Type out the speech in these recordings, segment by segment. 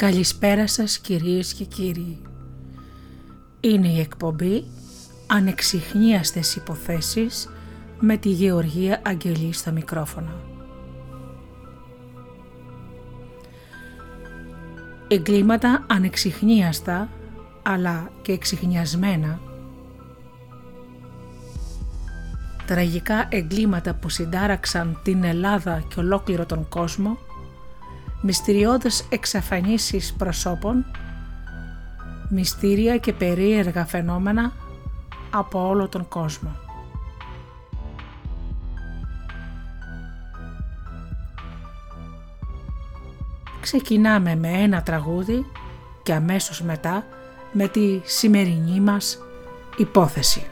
Καλησπέρα σας κυρίες και κύριοι. Είναι η εκπομπή «Ανεξιχνίαστες υποθέσεις» με τη Γεωργία Αγγελή στο μικρόφωνο. Εγκλήματα ανεξιχνίαστα αλλά και εξιχνιασμένα τραγικά εγκλήματα που συντάραξαν την Ελλάδα και ολόκληρο τον κόσμο μυστηριώδες εξαφανίσεις προσώπων, μυστήρια και περίεργα φαινόμενα από όλο τον κόσμο. Ξεκινάμε με ένα τραγούδι και αμέσως μετά με τη σημερινή μας υπόθεση.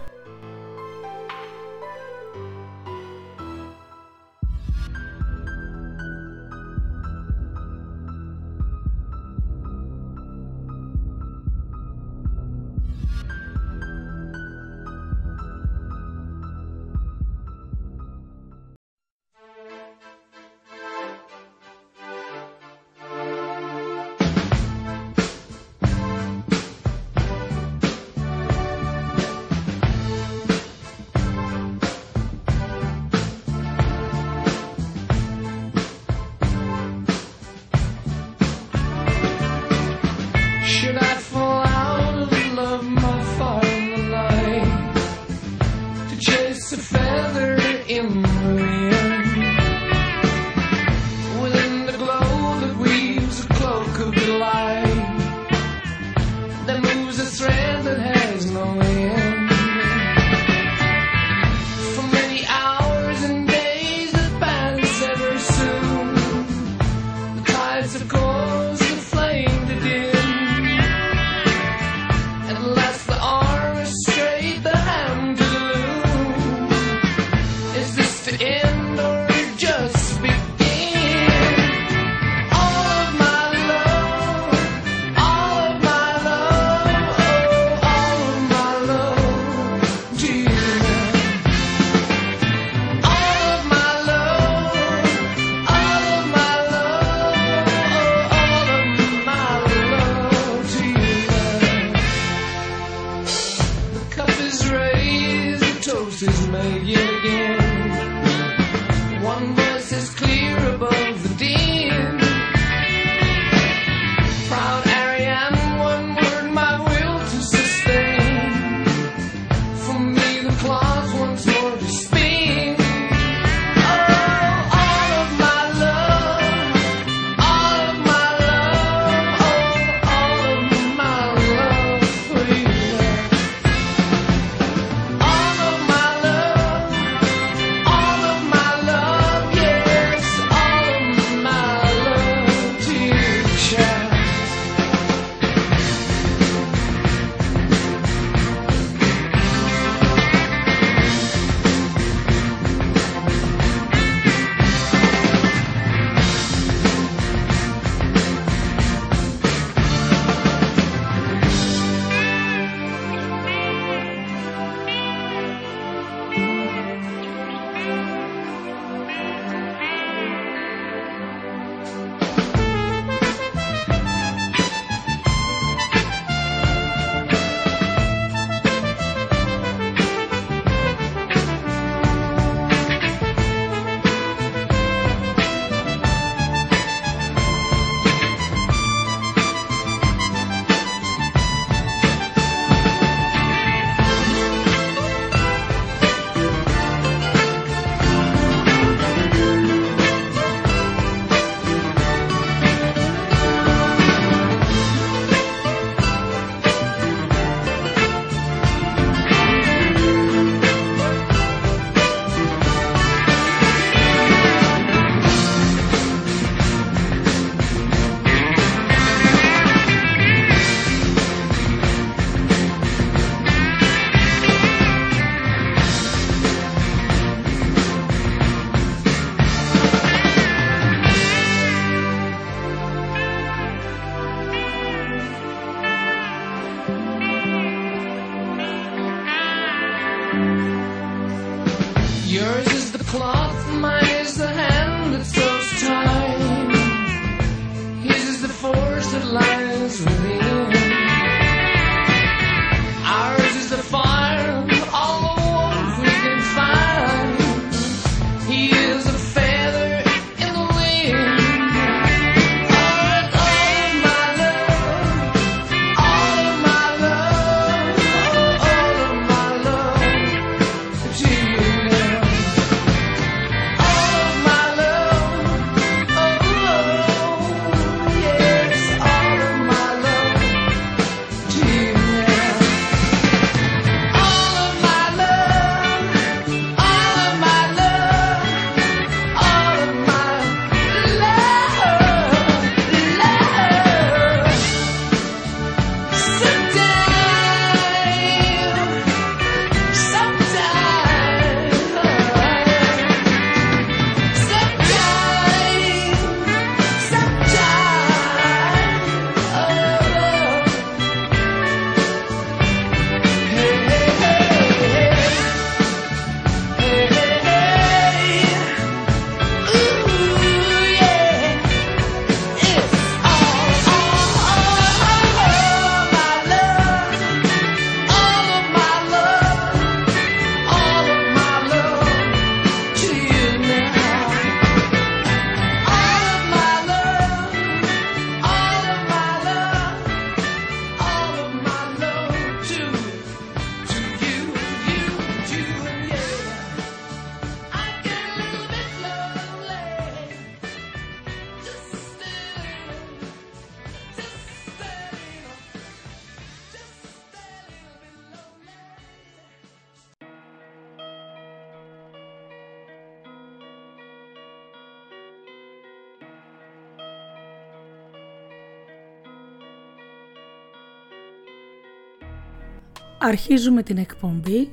Αρχίζουμε την εκπομπή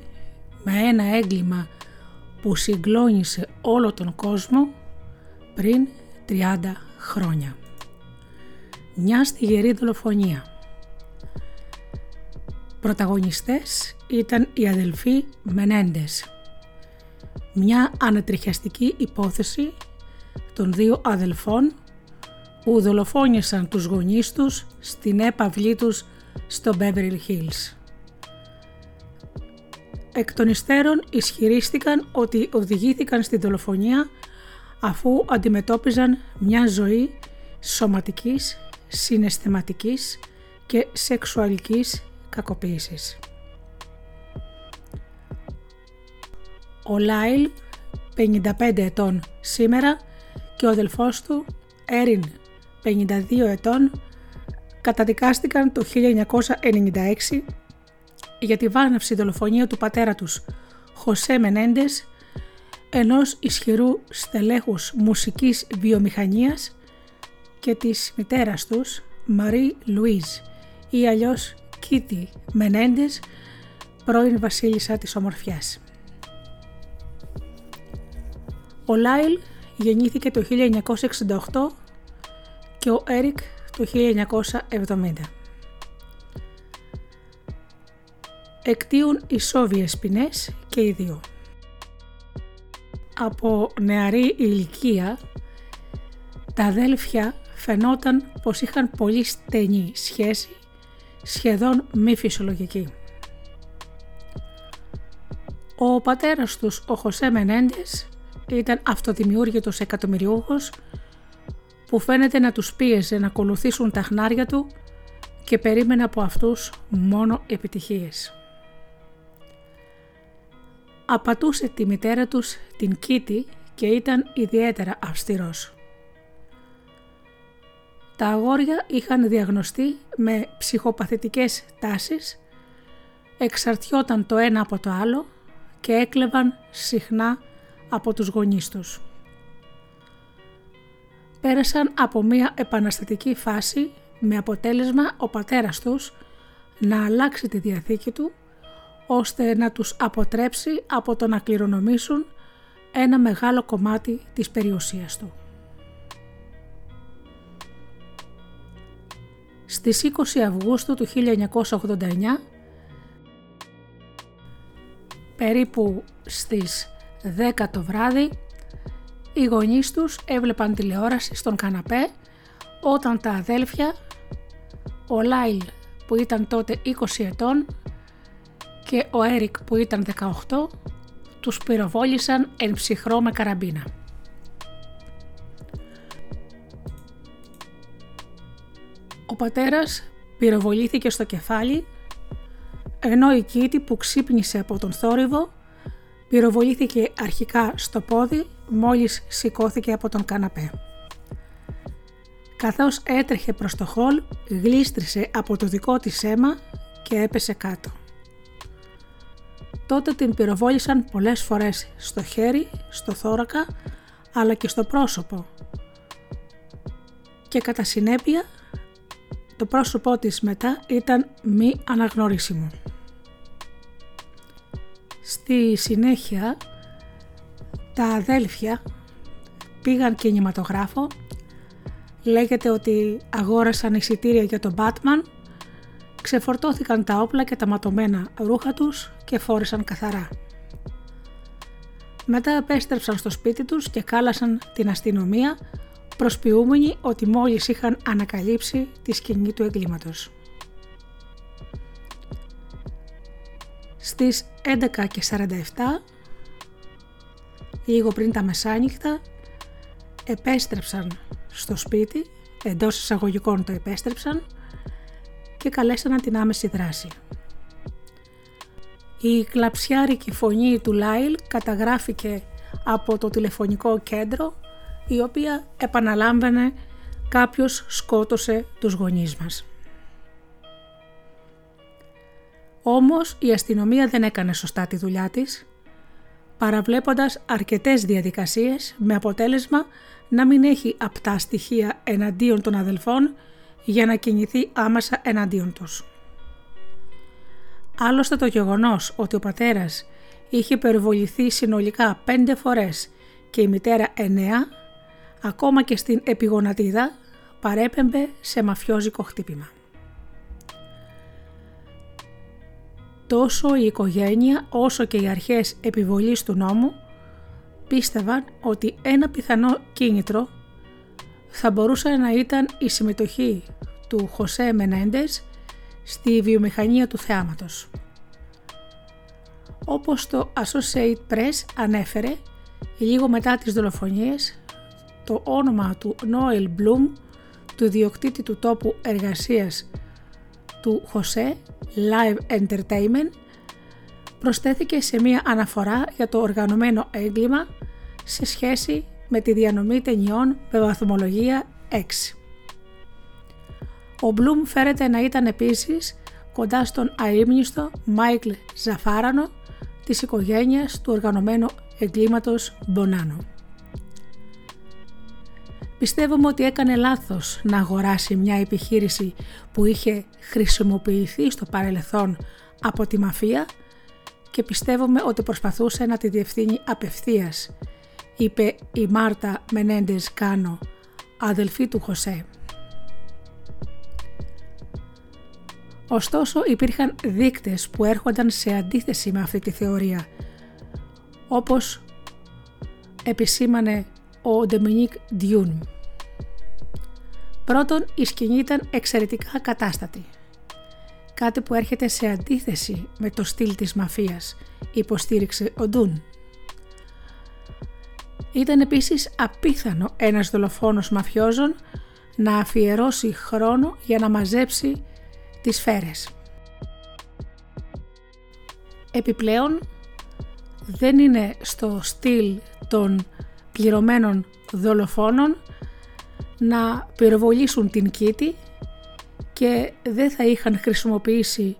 με ένα έγκλημα που συγκλώνησε όλο τον κόσμο πριν 30 χρόνια. Μια στιγερή δολοφονία. Πρωταγωνιστές ήταν οι αδελφοί Μενέντες. Μια ανατριχιαστική υπόθεση των δύο αδελφών που δολοφόνησαν τους γονείς τους στην έπαυλή τους στο Beverly Hills. Εκ των υστέρων ισχυρίστηκαν ότι οδηγήθηκαν στη δολοφονία αφού αντιμετώπιζαν μια ζωή σωματικής, συναισθηματικής και σεξουαλικής κακοποίησης. Ο Λάιλ, 55 ετών σήμερα, και ο αδελφός του, Έριν, 52 ετών, καταδικάστηκαν το 1996 για τη βάναυση δολοφονία του πατέρα τους, Χωσέ Μενέντες, ενός ισχυρού στελέχους μουσικής βιομηχανίας και της μητέρας τους, Μαρή Λουίζ ή αλλιώς Κίτι Μενέντες, πρώην βασίλισσα της ομορφιάς. Ο Λάιλ γεννήθηκε το 1968 και ο Έρικ το 1970. Εκτίουν ισόβιες ποινές και οι δύο. Από νεαρή ηλικία τα αδέλφια φαινόταν πως είχαν πολύ στενή σχέση, σχεδόν μη φυσιολογική. Ο πατέρας τους, ο Χωσέ Μενέντες, ήταν αυτοδημιούργητος εκατομμυριούχος που φαίνεται να τους πίεζε να ακολουθήσουν τα χνάρια του και περίμενε από αυτούς μόνο επιτυχίες. Απατούσε τη μητέρα τους την Κίτη και ήταν ιδιαίτερα αυστηρός. Τα αγόρια είχαν διαγνωστεί με ψυχοπαθητικές τάσεις, εξαρτιόταν το ένα από το άλλο και έκλεβαν συχνά από τους γονείς τους. Πέρασαν από μια επαναστατική φάση με αποτέλεσμα ο πατέρας τους να αλλάξει τη διαθήκη του ώστε να τους αποτρέψει από το να κληρονομήσουν ένα μεγάλο κομμάτι της περιουσίας του. Στις 20 Αυγούστου του 1989, περίπου στις 10 το βράδυ, οι γονείς τους έβλεπαν τηλεόραση στον καναπέ όταν τα αδέλφια, ο Λάιλ που ήταν τότε 20 ετών και ο Έρικ που ήταν 18, τους πυροβόλησαν εν ψυχρό με καραμπίνα. Ο πατέρας πυροβολήθηκε στο κεφάλι, ενώ η Κίτη που ξύπνησε από τον θόρυβο πυροβολήθηκε αρχικά στο πόδι μόλις σηκώθηκε από τον καναπέ. Καθώς έτρεχε προς το χολ, γλίστρισε από το δικό της αίμα και έπεσε κάτω. Τότε την πυροβόλησαν πολλές φορές στο χέρι, στο θώρακα, αλλά και στο πρόσωπο. Και κατά συνέπεια, το πρόσωπό της μετά ήταν μη αναγνωρίσιμο. Στη συνέχεια τα αδέλφια πήγαν κινηματογράφο, λέγεται ότι αγόρασαν εισιτήρια για τον Batman, ξεφορτώθηκαν τα όπλα και τα ματωμένα ρούχα τους και φόρεσαν καθαρά. Μετά επέστρεψαν στο σπίτι τους και κάλασαν την αστυνομία προσποιούμενοι ότι μόλις είχαν ανακαλύψει τη σκηνή του εγκλήματος. Στις 11.47, λίγο πριν τα μεσάνυχτα, επέστρεψαν στο σπίτι, εντός εισαγωγικών το επέστρεψαν και καλέσαν την άμεση δράση. Η κλαψιάρικη φωνή του Λάιλ καταγράφηκε από το τηλεφωνικό κέντρο η οποία επαναλάμβανε «κάποιος σκότωσε τους γονείς μας». Όμως η αστυνομία δεν έκανε σωστά τη δουλειά της, παραβλέποντας αρκετές διαδικασίες με αποτέλεσμα να μην έχει απτά στοιχεία εναντίον των αδελφών για να κινηθεί άμεσα εναντίον τους. Άλλωστε το γεγονός ότι ο πατέρας είχε περιβοληθεί συνολικά πέντε φορές και η μητέρα εννέα, ακόμα και στην επιγονατίδα παρέπεμπε σε μαφιόζικο χτύπημα. Τόσο η οικογένεια όσο και οι αρχές επιβολής του νόμου πίστευαν ότι ένα πιθανό κίνητρο θα μπορούσε να ήταν η συμμετοχή του Χωσέ Μενέντες στη βιομηχανία του θεάματος. Όπως το Associate Press ανέφερε, λίγο μετά τις δολοφονίες, το όνομα του Noel Bloom, του διοκτήτη του τόπου εργασίας του Χωσέ Live Entertainment, προσθέθηκε σε μία αναφορά για το οργανωμένο έγκλημα σε σχέση με τη διανομή ταινιών με βαθμολογία 6. Ο Μπλουμ φέρεται να ήταν επίσης κοντά στον αείμνηστο Μάικλ Ζαφάρανο της οικογένειας του οργανωμένου εγκλήματος Μπονάνο. Πιστεύουμε ότι έκανε λάθος να αγοράσει μια επιχείρηση που είχε χρησιμοποιηθεί στο παρελθόν από τη μαφία και πιστεύουμε ότι προσπαθούσε να τη διευθύνει απευθείας, είπε η Μάρτα Μενέντες Κάνο, αδελφή του Χωσέ. Ωστόσο υπήρχαν δείκτες που έρχονταν σε αντίθεση με αυτή τη θεωρία, όπως επισήμανε ο Ντεμινίκ Διούν. Πρώτον, η σκηνή ήταν εξαιρετικά ακατάστατη. Κάτι που έρχεται σε αντίθεση με το στυλ της μαφίας, υποστήριξε ο Ντούν. Ήταν επίσης απίθανο ένας δολοφόνος μαφιόζων να αφιερώσει χρόνο για να μαζέψει τις σφαίρες. Επιπλέον, δεν είναι στο στυλ των πληρωμένων δολοφόνων να πυροβολήσουν την κήτη και δεν θα είχαν χρησιμοποιήσει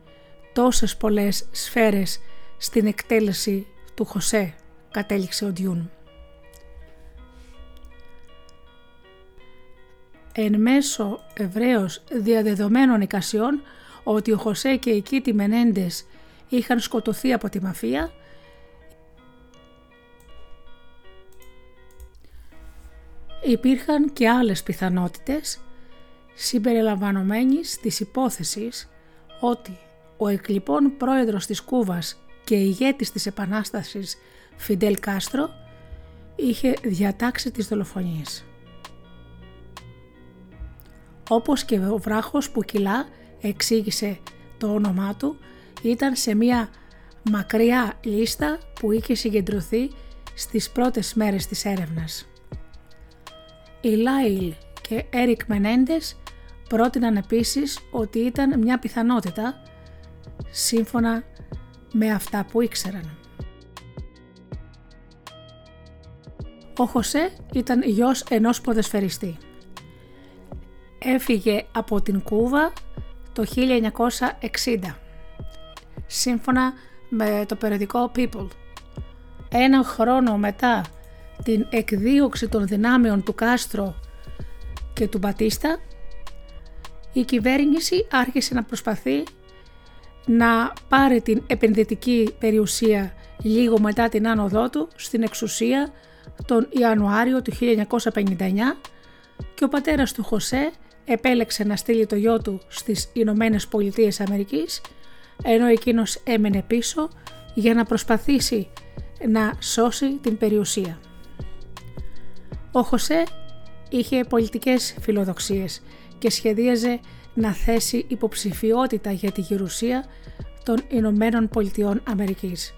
τόσες πολλές σφαίρες στην εκτέλεση του Χωσέ, κατέληξε ο Ντιούν. Εν μέσω ευρέως διαδεδομένων εικασιών ότι ο Χωσέ και η Κίτη Μενέντες είχαν σκοτωθεί από τη μαφία, υπήρχαν και άλλες πιθανότητες συμπεριλαμβανομένης της υπόθεσης ότι ο εκλειπών πρόεδρος της Κούβας και ηγέτης της Επανάστασης Φιντέλ Κάστρο είχε διατάξει τις δολοφονίες. Όπως και ο βράχος που κυλά εξήγησε το όνομά του ήταν σε μια μακριά λίστα που είχε συγκεντρωθεί στις πρώτες μέρες της έρευνας. Οι Λάιλ και Έρικ Μενέντες πρότειναν επίσης ότι ήταν μια πιθανότητα σύμφωνα με αυτά που ήξεραν. Ο Χωσέ ήταν γιος ενός ποδεσφαιριστή. Έφυγε από την Κούβα το 1960, σύμφωνα με το περιοδικό People. Ένα χρόνο μετά την εκδίωξη των δυνάμεων του Κάστρο και του Μπατίστα, η κυβέρνηση άρχισε να προσπαθεί να πάρει την επενδυτική περιουσία λίγο μετά την άνοδό του στην εξουσία τον Ιανουάριο του 1959 και ο πατέρας του Χωσέ επέλεξε να στείλει το γιο του στις Ηνωμένες Πολιτείες Αμερικής ενώ εκείνος έμενε πίσω για να προσπαθήσει να σώσει την περιουσία. Ο Χωσέ είχε πολιτικές φιλοδοξίες και σχεδίαζε να θέσει υποψηφιότητα για τη γερουσία των Ηνωμένων Πολιτειών Αμερικής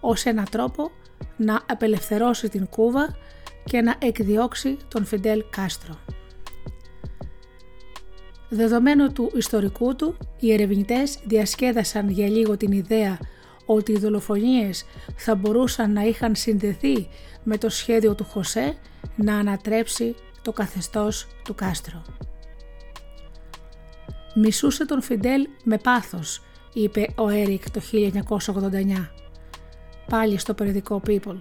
ως ένα τρόπο να απελευθερώσει την Κούβα και να εκδιώξει τον Φιντέλ Κάστρο. Δεδομένου του ιστορικού του, οι ερευνητές διασκέδασαν για λίγο την ιδέα ότι οι δολοφονίες θα μπορούσαν να είχαν συνδεθεί με το σχέδιο του Χωσέ να ανατρέψει το καθεστώς του Κάστρο. «Μισούσε τον Φιντέλ με πάθος», είπε ο Έρικ το 1989, πάλι στο περιοδικό People.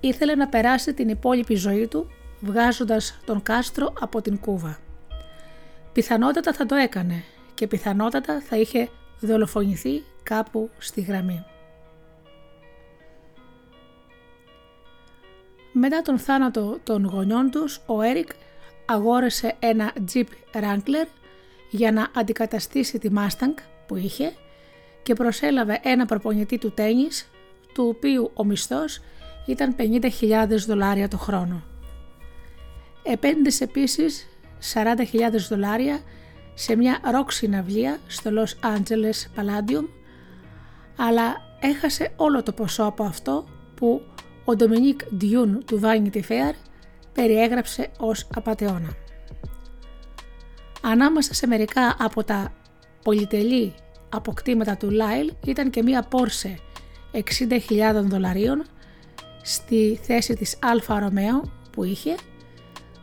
Ήθελε να περάσει την υπόλοιπη ζωή του βγάζοντας τον Κάστρο από την Κούβα. Πιθανότατα θα το έκανε και πιθανότατα θα είχε δολοφονηθεί κάπου στη γραμμή. Μετά τον θάνατο των γονιών τους, ο Έρικ αγόρεσε ένα Jeep Wrangler για να αντικαταστήσει τη Mustang που είχε και προσέλαβε ένα προπονητή του τένις, του οποίου ο μισθός ήταν 50.000 δολάρια το χρόνο. Επένδυσε επίσης 40.000 δολάρια σε μια ροκ συναυλία στο Los Angeles Palladium, αλλά έχασε όλο το ποσό από αυτό που ο Ντομινίκ Ντιούν του Vanity Fair περιέγραψε ως απατεώνα. Ανάμεσα σε μερικά από τα πολυτελή αποκτήματα του Λάιλ ήταν και μία Porsche 60.000 δολαρίων στη θέση της Alfa Romeo που είχε,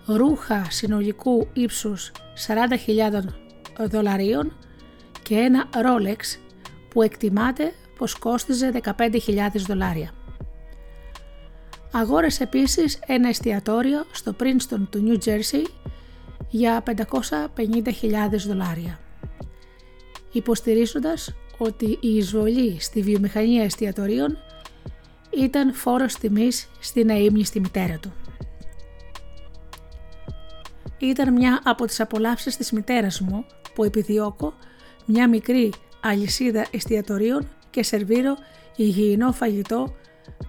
ρούχα συνολικού ύψους 40.000 δολαρίων και ένα Rolex που εκτιμάται πως κόστιζε 15.000 δολάρια. Αγόρασε επίσης ένα εστιατόριο στο Princeton του New Jersey για 550.000 δολάρια. Υποστηρίζοντας ότι η εισβολή στη βιομηχανία εστιατορίων ήταν φόρος τιμής στην αείμνηστη μητέρα του. Ήταν μια από τις απολαύσεις της μητέρας μου που επιδιώκω μια μικρή αλυσίδα εστιατορίων και σερβίρω υγιεινό φαγητό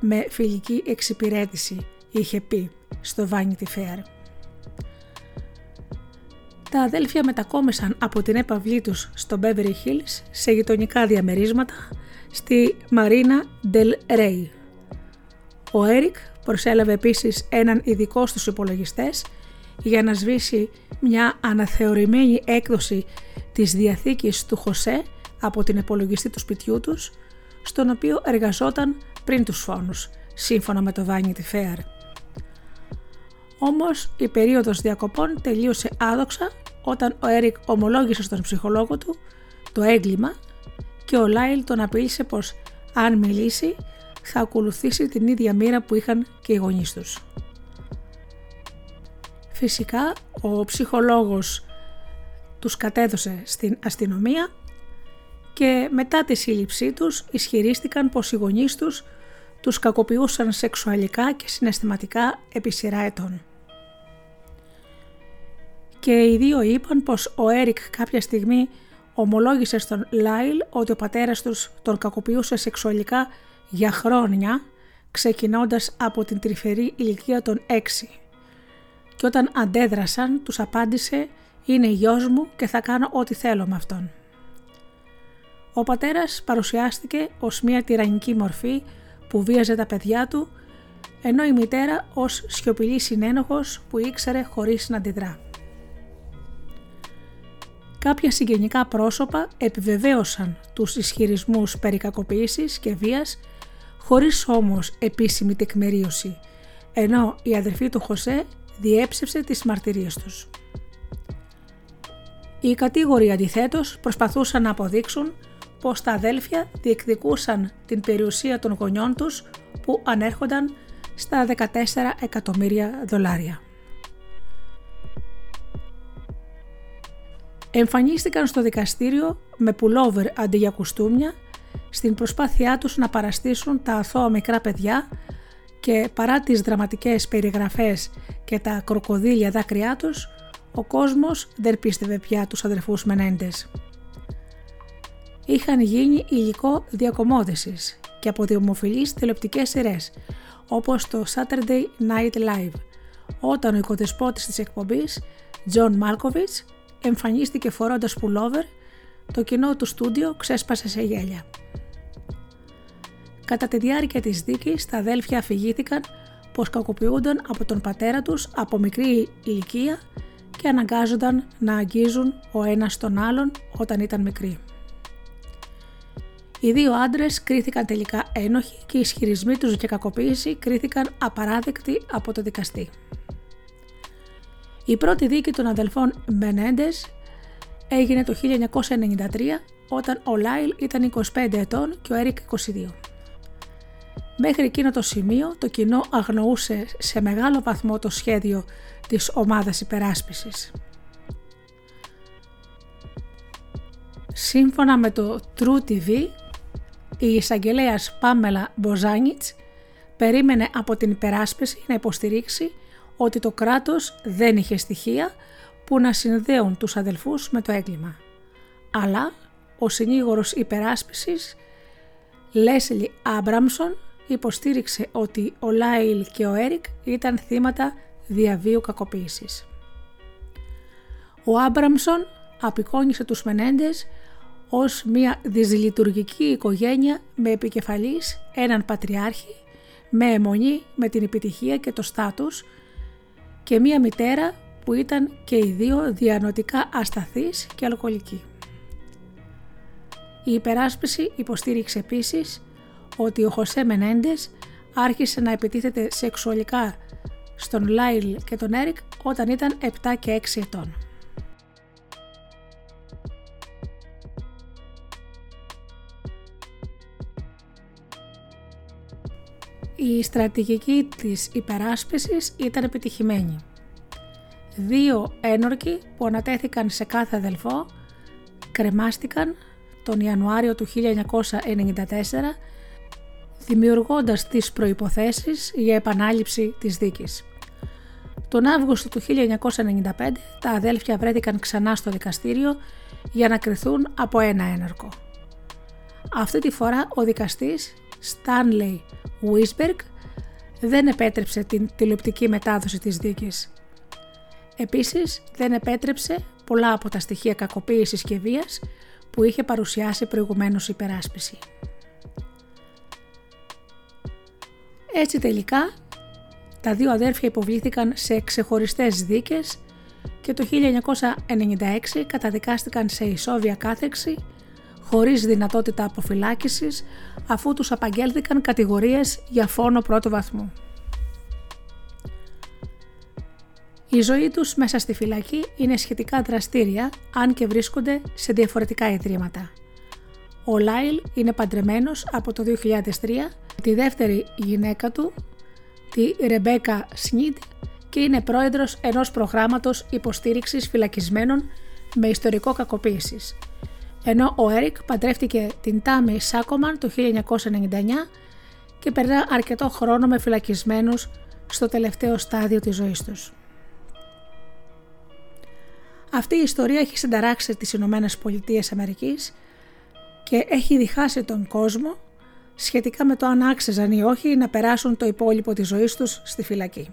με φιλική εξυπηρέτηση, είχε πει στο Vanity Fair. Τα αδέλφια μετακόμισαν από την έπαυλή τους στο Beverly Hills σε γειτονικά διαμερίσματα στη Marina Del Rey. Ο Έρικ προσέλαβε επίσης έναν ειδικό στους υπολογιστές για να σβήσει μια αναθεωρημένη έκδοση της διαθήκης του Χωσέ από την υπολογιστή του σπιτιού τους, στον οποίο εργαζόταν πριν τους φόνους, σύμφωνα με το Vanity Fair. Όμως η περίοδος διακοπών τελείωσε άδοξα όταν ο Έρικ ομολόγησε στον ψυχολόγο του το έγκλημα και ο Λάιλ τον απείλησε πως αν μιλήσει θα ακολουθήσει την ίδια μοίρα που είχαν και οι γονείς τους. Φυσικά ο ψυχολόγος τους κατέδωσε στην αστυνομία και μετά τη σύλληψή τους ισχυρίστηκαν πως οι γονείς τους τους κακοποιούσαν σεξουαλικά και συναισθηματικά επί σειρά ετών. Και οι δύο είπαν πως ο Έρικ κάποια στιγμή ομολόγησε στον Λάιλ ότι ο πατέρας τους τον κακοποιούσε σεξουαλικά για χρόνια ξεκινώντας από την τρυφερή ηλικία των 6 και όταν αντέδρασαν τους απάντησε «Είναι γιος μου και θα κάνω ό,τι θέλω με αυτόν». Ο πατέρας παρουσιάστηκε ως μια τυραννική μορφή που βίαζε τα παιδιά του, ενώ η μητέρα ως σιωπηλή συνένοχος που ήξερε χωρίς να αντιδρά. Κάποια συγγενικά πρόσωπα επιβεβαίωσαν τους ισχυρισμούς περί κακοποίησης και βίας, χωρίς όμως επίσημη τεκμηρίωση, ενώ η αδερφή του Χωσέ διέψευσε τις μαρτυρίες τους. Οι κατήγοροι αντιθέτως προσπαθούσαν να αποδείξουν πως τα αδέλφια διεκδικούσαν την περιουσία των γονιών τους που ανέρχονταν στα 14 εκατομμύρια δολάρια. Εμφανίστηκαν στο δικαστήριο με πουλόβερ αντί για κουστούμια στην προσπάθειά τους να παραστήσουν τα αθώα μικρά παιδιά και παρά τις δραματικές περιγραφές και τα κροκοδίλια δάκρυά τους, ο κόσμος δεν πίστευε πια τους αδερφούς Μενέντες είχαν γίνει υλικό διακομόδησης και από δημοφιλείς τηλεοπτικές σειρές όπως το Saturday Night Live όταν ο οικοδεσπότης της εκπομπής John Malkovich εμφανίστηκε φορώντας πουλόβερ το κοινό του στούντιο ξέσπασε σε γέλια. Κατά τη διάρκεια της δίκης τα αδέλφια αφηγήθηκαν πως κακοποιούνταν από τον πατέρα τους από μικρή ηλικία και αναγκάζονταν να αγγίζουν ο ένας τον άλλον όταν ήταν μικροί. Οι δύο άντρες κρίθηκαν τελικά ένοχοι και οι ισχυρισμοί τους για κακοποίηση κρίθηκαν απαράδεκτοι από το δικαστή. Η πρώτη δίκη των αδελφών Μπενέντε έγινε το 1993 όταν ο Λάιλ ήταν 25 ετών και ο Έρικ 22. Μέχρι εκείνο το σημείο το κοινό αγνοούσε σε μεγάλο βαθμό το σχέδιο της ομάδας υπεράσπισης. Σύμφωνα με το True TV, η εισαγγελέας Πάμελα Μποζάνιτς περίμενε από την υπεράσπιση να υποστηρίξει ότι το κράτος δεν είχε στοιχεία που να συνδέουν τους αδελφούς με το έγκλημα. Αλλά ο συνήγορος υπεράσπισης Λέσλι Άμπραμσον υποστήριξε ότι ο Λάιλ και ο Έρικ ήταν θύματα διά βίου κακοποίησης. Ο Άμπραμσον απεικόνισε τους Μενέντες ως μια δυσλειτουργική οικογένεια με επικεφαλής έναν πατριάρχη, με εμμονή με την επιτυχία και το στάτους και μια μητέρα που ήταν και οι δύο διανοτικά ασταθείς και αλκοολικοί. Η υπεράσπιση υποστήριξε επίσης ότι ο Χωσέ Μενέντες άρχισε να επιτίθεται σεξουαλικά στον Λάιλ και τον Έρικ όταν ήταν 7 και 6 ετών. Η στρατηγική της υπεράσπισης ήταν επιτυχημένη. Δύο ένορκοι που ανατέθηκαν σε κάθε αδελφό κρεμάστηκαν τον Ιανουάριο του 1994 δημιουργώντας τις προϋποθέσεις για επανάληψη της δίκης. Τον Αύγουστο του 1995 τα αδέλφια βρέθηκαν ξανά στο δικαστήριο για να κρυθούν από ένα έναρκο. Αυτή τη φορά ο δικαστής Stanley Wisberg δεν επέτρεψε την τηλεοπτική μετάδοση της δίκης. Επίσης δεν επέτρεψε πολλά από τα στοιχεία κακοποίησης και βίας που είχε παρουσιάσει προηγουμένως υπεράσπιση. Έτσι τελικά τα δύο αδέρφια υποβλήθηκαν σε ξεχωριστές δίκες και το 1996 καταδικάστηκαν σε ισόβια κάθεξη χωρίς δυνατότητα αποφυλάκησης αφού τους απαγγέλθηκαν κατηγορίες για φόνο πρώτου βαθμού. Η ζωή τους μέσα στη φυλακή είναι σχετικά δραστήρια αν και βρίσκονται σε διαφορετικά ιδρύματα. Ο Λάιλ είναι παντρεμένος από το 2003 τη δεύτερη γυναίκα του, τη Ρεμπέκα Σνίτ και είναι πρόεδρος ενός προγράμματος υποστήριξης φυλακισμένων με ιστορικό κακοποίησης. Ενώ ο Έρικ παντρεύτηκε την Τάμι Σάκομαν το 1999 και περνά αρκετό χρόνο με φυλακισμένους στο τελευταίο στάδιο της ζωής τους. Αυτή η ιστορία έχει συνταράξει τις Ηνωμένες Πολιτείες Αμερικής και έχει διχάσει τον κόσμο σχετικά με το αν άξιζαν ή όχι να περάσουν το υπόλοιπο της ζωής τους στη φυλακή.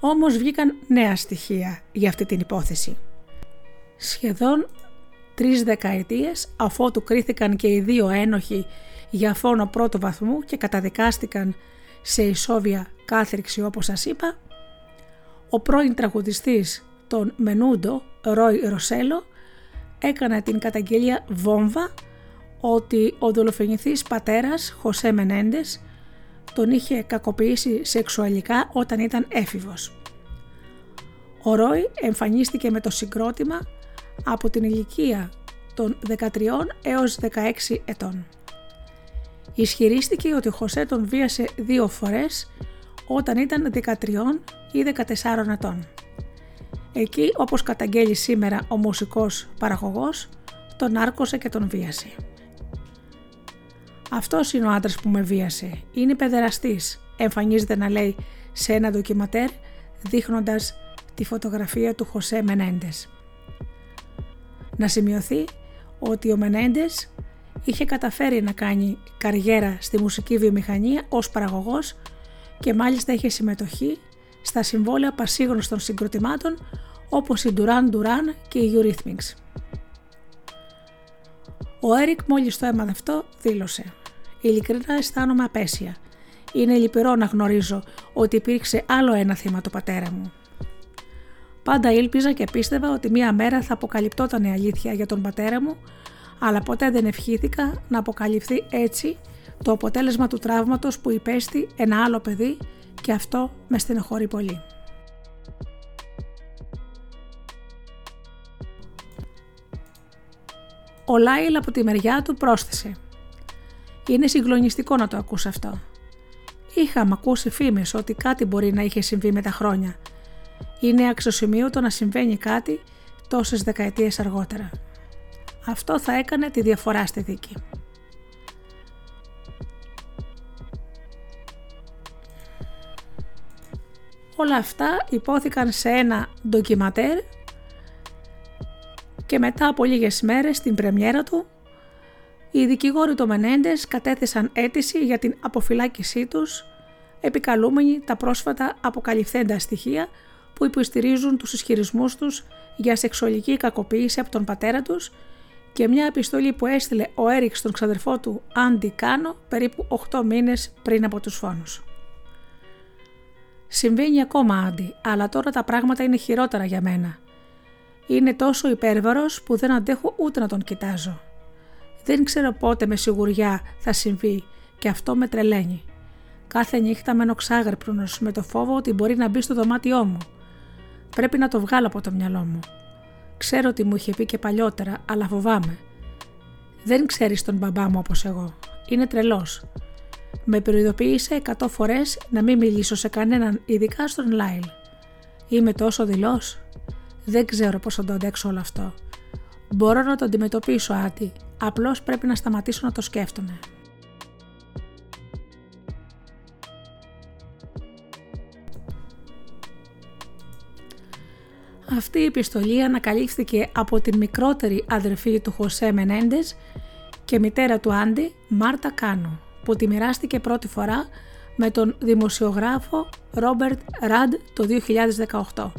Όμως βγήκαν νέα στοιχεία για αυτή την υπόθεση. Σχεδόν τρεις δεκαετίες αφότου κρίθηκαν και οι δύο ένοχοι για φόνο πρώτου βαθμού και καταδικάστηκαν σε ισόβια κάθριξη όπως σας είπα, ο πρώην τραγουδιστής των Μενούντο, Ρόι Ροσέλο, έκανε την καταγγελία βόμβα ότι ο δολοφονηθής πατέρας Χωσέ Μενέντες τον είχε κακοποιήσει σεξουαλικά όταν ήταν έφηβος. Ο Ρόι εμφανίστηκε με το συγκρότημα από την ηλικία των 13 έως 16 ετών. Ισχυρίστηκε ότι ο Χωσέ τον βίασε δύο φορές όταν ήταν 13 ή 14 ετών. Εκεί, όπως καταγγέλει σήμερα ο μουσικός παραγωγός, τον άρκωσε και τον βίασε. Αυτός είναι ο άντρας που με βίασε. Είναι παιδεραστής, εμφανίζεται να λέει σε ένα ντοκιματέρ δείχνοντας τη φωτογραφία του Χωσέ Μενέντες. Να σημειωθεί ότι ο Μενέντες είχε καταφέρει να κάνει καριέρα στη μουσική βιομηχανία ως παραγωγός και μάλιστα είχε συμμετοχή στα συμβόλαια πασίγνωστων συγκροτημάτων όπως η Duran Duran και η Eurythmics. Ο Έρικ μόλις το έμαθε αυτό δήλωσε «Ειλικρινά αισθάνομαι απέσια. Είναι λυπηρό να γνωρίζω ότι υπήρξε άλλο ένα θύμα του πατέρα μου. Πάντα ήλπιζα και πίστευα ότι μία μέρα θα αποκαλυπτόταν η αλήθεια για τον πατέρα μου, αλλά ποτέ δεν ευχήθηκα να αποκαλυφθεί έτσι το αποτέλεσμα του τραύματος που υπέστη ένα άλλο παιδί και αυτό με στενοχωρεί πολύ. Ο Λάιλ από τη μεριά του πρόσθεσε «Είναι συγκλονιστικό να το ακούς αυτό. Είχαμε ακούσει φήμες ότι κάτι μπορεί να είχε συμβεί με τα χρόνια. Είναι αξιοσημείωτο να συμβαίνει κάτι τόσες δεκαετίες αργότερα. Αυτό θα έκανε τη διαφορά στη δίκη. Όλα αυτά υπόθηκαν σε ένα ντοκιματέρ και μετά από λίγες μέρες στην πρεμιέρα του οι δικηγόροι του Μενέντες κατέθεσαν αίτηση για την αποφυλάκησή τους επικαλούμενοι τα πρόσφατα αποκαλυφθέντα στοιχεία που υποστηρίζουν τους ισχυρισμούς τους για σεξουαλική κακοποίηση από τον πατέρα τους και μια επιστολή που έστειλε ο Έριξ στον ξαδερφό του Άντι Κάνο περίπου 8 μήνες πριν από τους φόνους. Συμβαίνει ακόμα Άντι, αλλά τώρα τα πράγματα είναι χειρότερα για μένα. Είναι τόσο υπέρβαρος που δεν αντέχω ούτε να τον κοιτάζω. Δεν ξέρω πότε με σιγουριά θα συμβεί και αυτό με τρελαίνει. Κάθε νύχτα μένω ξάγρυπνος με το φόβο ότι μπορεί να μπει στο δωμάτιό μου. Πρέπει να το βγάλω από το μυαλό μου. Ξέρω ότι μου είχε πει και παλιότερα, αλλά φοβάμαι. Δεν ξέρεις τον μπαμπά μου όπως εγώ. Είναι τρελός. Με προειδοποίησε εκατό φορές να μην μιλήσω σε κανέναν, ειδικά στον Λάιλ. Είμαι τόσο δηλό. Δεν ξέρω πώς θα το αντέξω όλο αυτό. Μπορώ να το αντιμετωπίσω, Άτι. Απλώς πρέπει να σταματήσω να το σκέφτομαι. Αυτή η επιστολή ανακαλύφθηκε από την μικρότερη αδερφή του Χωσέ Μενέντες και μητέρα του Άντι, Μάρτα Κάνο, που τη μοιράστηκε πρώτη φορά με τον δημοσιογράφο Ρόμπερτ Ραντ το 2018.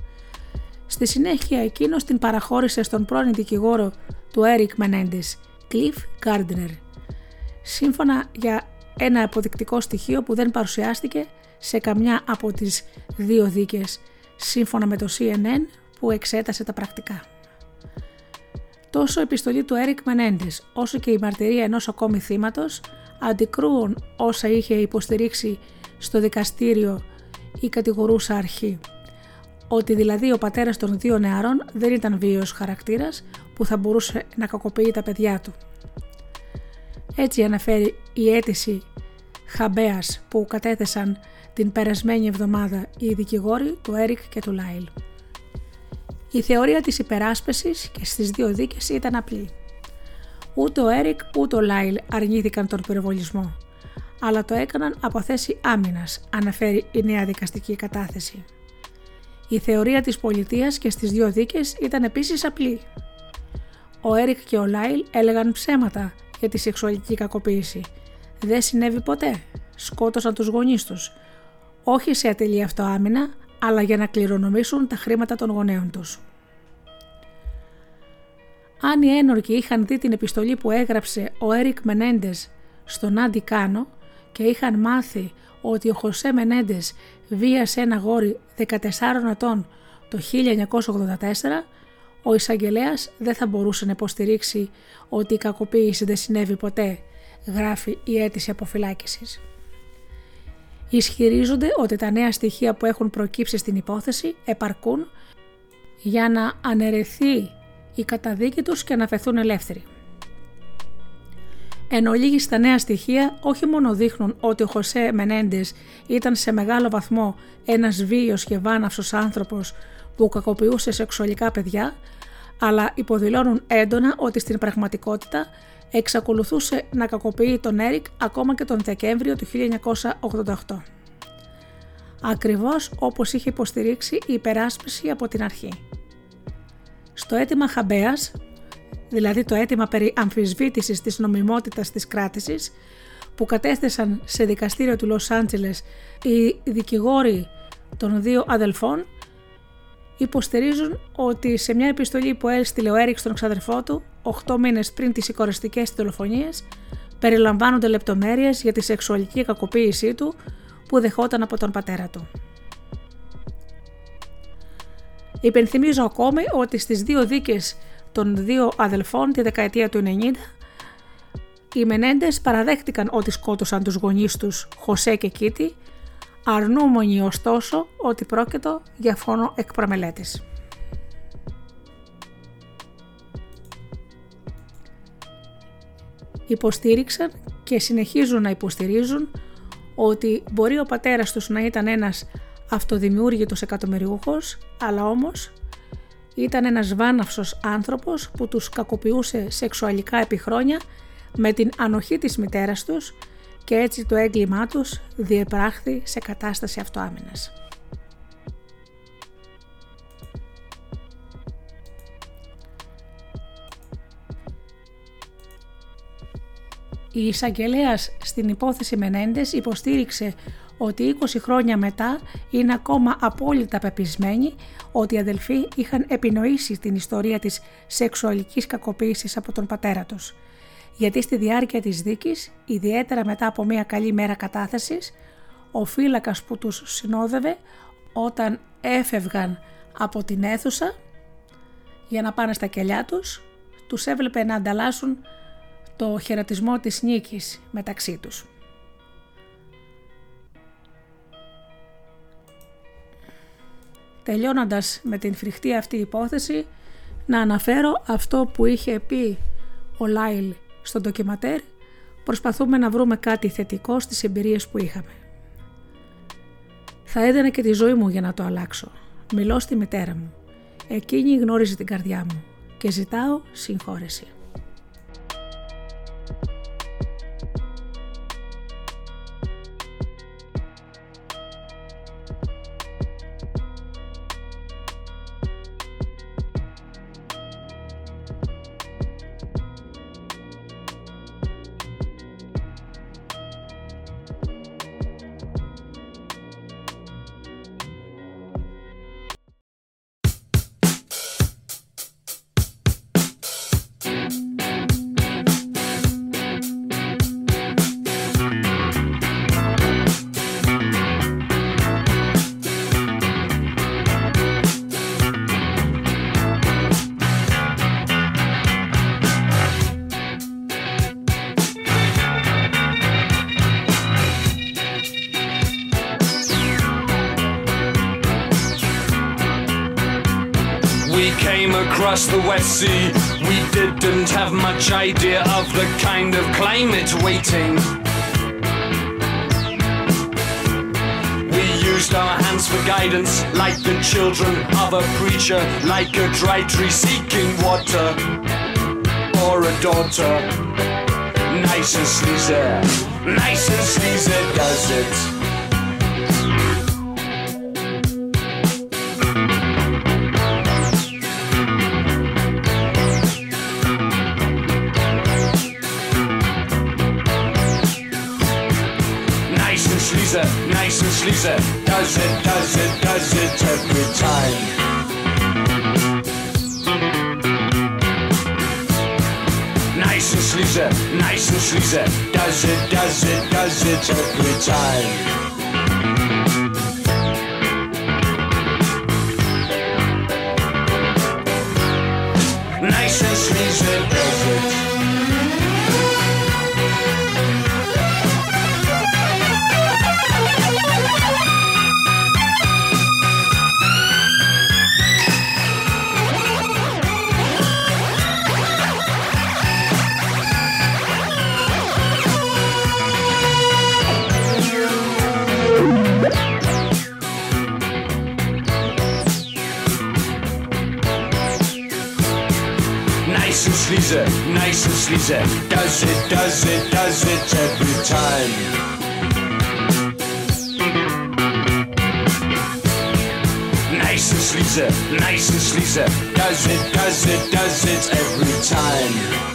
Στη συνέχεια εκείνος την παραχώρησε στον πρώην δικηγόρο του Έρικ Μενέντες, Cliff Gardner. Σύμφωνα για ένα αποδεικτικό στοιχείο που δεν παρουσιάστηκε σε καμιά από τις δύο δίκες σύμφωνα με το CNN που εξέτασε τα πρακτικά. Τόσο η επιστολή του Έρικ Μενέντες όσο και η μαρτυρία ενός ακόμη θύματος αντικρούουν όσα είχε υποστηρίξει στο δικαστήριο η κατηγορούσα αρχή. Ότι δηλαδή ο πατέρας των δύο νεαρών δεν ήταν βίαιος χαρακτήρας που θα μπορούσε να κακοποιεί τα παιδιά του. Έτσι αναφέρει η αίτηση χαμπέας που κατέθεσαν την περασμένη εβδομάδα οι δικηγόροι του Έρικ και του Λάιλ. Η θεωρία της υπεράσπεσης και στις δύο δίκες ήταν απλή. Ούτε ο Έρικ ούτε ο Λάιλ αρνήθηκαν τον πυροβολισμό, αλλά το έκαναν από θέση άμυνας, αναφέρει η νέα δικαστική κατάθεση. Η θεωρία της πολιτείας και στις δύο δίκες ήταν επίσης απλή. Ο Έρικ και ο Λάιλ έλεγαν ψέματα για τη σεξουαλική κακοποίηση. Δεν συνέβη ποτέ. Σκότωσαν τους γονείς τους. Όχι σε ατελή αυτοάμυνα, αλλά για να κληρονομήσουν τα χρήματα των γονέων τους. Αν οι ένορκοι είχαν δει την επιστολή που έγραψε ο Έρικ Μενέντες στον Άντι Κάνο και είχαν μάθει ότι ο Χωσέ Μενέντες βίασε ένα γόρι 14 ετών το 1984, ο εισαγγελέας δεν θα μπορούσε να υποστηρίξει ότι η κακοποίηση δεν συνέβη ποτέ, γράφει η αίτηση αποφυλάκησης. Ισχυρίζονται ότι τα νέα στοιχεία που έχουν προκύψει στην υπόθεση επαρκούν για να αναιρεθεί η καταδίκη τους και να φεθούν ελεύθεροι. Εν ολίγης τα νέα στοιχεία όχι μόνο δείχνουν ότι ο Χωσέ Μενέντες ήταν σε μεγάλο βαθμό ένας βίος και βάναυσος άνθρωπος που κακοποιούσε σεξουαλικά παιδιά, αλλά υποδηλώνουν έντονα ότι στην πραγματικότητα εξακολουθούσε να κακοποιεί τον Έρικ ακόμα και τον Δεκέμβριο του 1988. Ακριβώς όπως είχε υποστηρίξει η υπεράσπιση από την αρχή. Στο αίτημα Χαμπέας, δηλαδή το αίτημα περί αμφισβήτησης της νομιμότητας της κράτησης, που κατέθεσαν σε δικαστήριο του Λος Άντζελες οι δικηγόροι των δύο αδελφών, υποστηρίζουν ότι σε μια επιστολή που έστειλε ο Έριξ στον ξαδερφό του, 8 μήνες πριν τις σηκωριστικές δολοφονίες, περιλαμβάνονται λεπτομέρειες για τη σεξουαλική κακοποίησή του που δεχόταν από τον πατέρα του. Υπενθυμίζω ακόμη ότι στις δύο δίκες των δύο αδελφών τη δεκαετία του 90 οι Μενέντες παραδέχτηκαν ότι σκότωσαν τους γονείς τους Χωσέ και Κίτη, αρνούμενοι ωστόσο ότι πρόκειτο για φόνο εκ προμελέτης. Υποστήριξαν και συνεχίζουν να υποστηρίζουν ότι μπορεί ο πατέρας τους να ήταν ένας αυτοδημιούργητος εκατομμυριούχος, αλλά όμως Ήταν ένας βάναυσος άνθρωπος που τους κακοποιούσε σεξουαλικά επί χρόνια με την ανοχή της μητέρας τους και έτσι το έγκλημά τους διεπράχθη σε κατάσταση αυτοάμυνας. Η εισαγγελέας στην υπόθεση Μενέντες υποστήριξε ότι 20 χρόνια μετά είναι ακόμα απόλυτα πεπισμένοι ότι οι αδελφοί είχαν επινοήσει την ιστορία της σεξουαλικής κακοποίησης από τον πατέρα τους. Γιατί στη διάρκεια της δίκης, ιδιαίτερα μετά από μια καλή μέρα κατάθεσης, ο φύλακας που τους συνόδευε όταν έφευγαν από την αίθουσα για να πάνε στα κελιά τους, τους έβλεπε να ανταλλάσσουν το χαιρετισμό της νίκης μεταξύ τους. Τελειώνοντας με την φρικτή αυτή υπόθεση, να αναφέρω αυτό που είχε πει ο Λάιλ στο ντοκιματέρ, προσπαθούμε να βρούμε κάτι θετικό στις εμπειρίες που είχαμε. Θα έδαινα και τη ζωή μου για να το αλλάξω. Μιλώ στη μητέρα μου. Εκείνη γνώριζε την καρδιά μου και ζητάω συγχώρεση. Across the West Sea. We didn't have much idea of the kind of climate waiting. We used our hands for guidance, like the children of a preacher, like a dry tree seeking water, or a daughter. Nice and sleazy, nice and sleazy does it. Nice and. Does it, does it, does it every time. nice and sleazy. Does it, does it, does it every time. Nice and sleazy, nice and sleazy. Does it, does it, does it every time.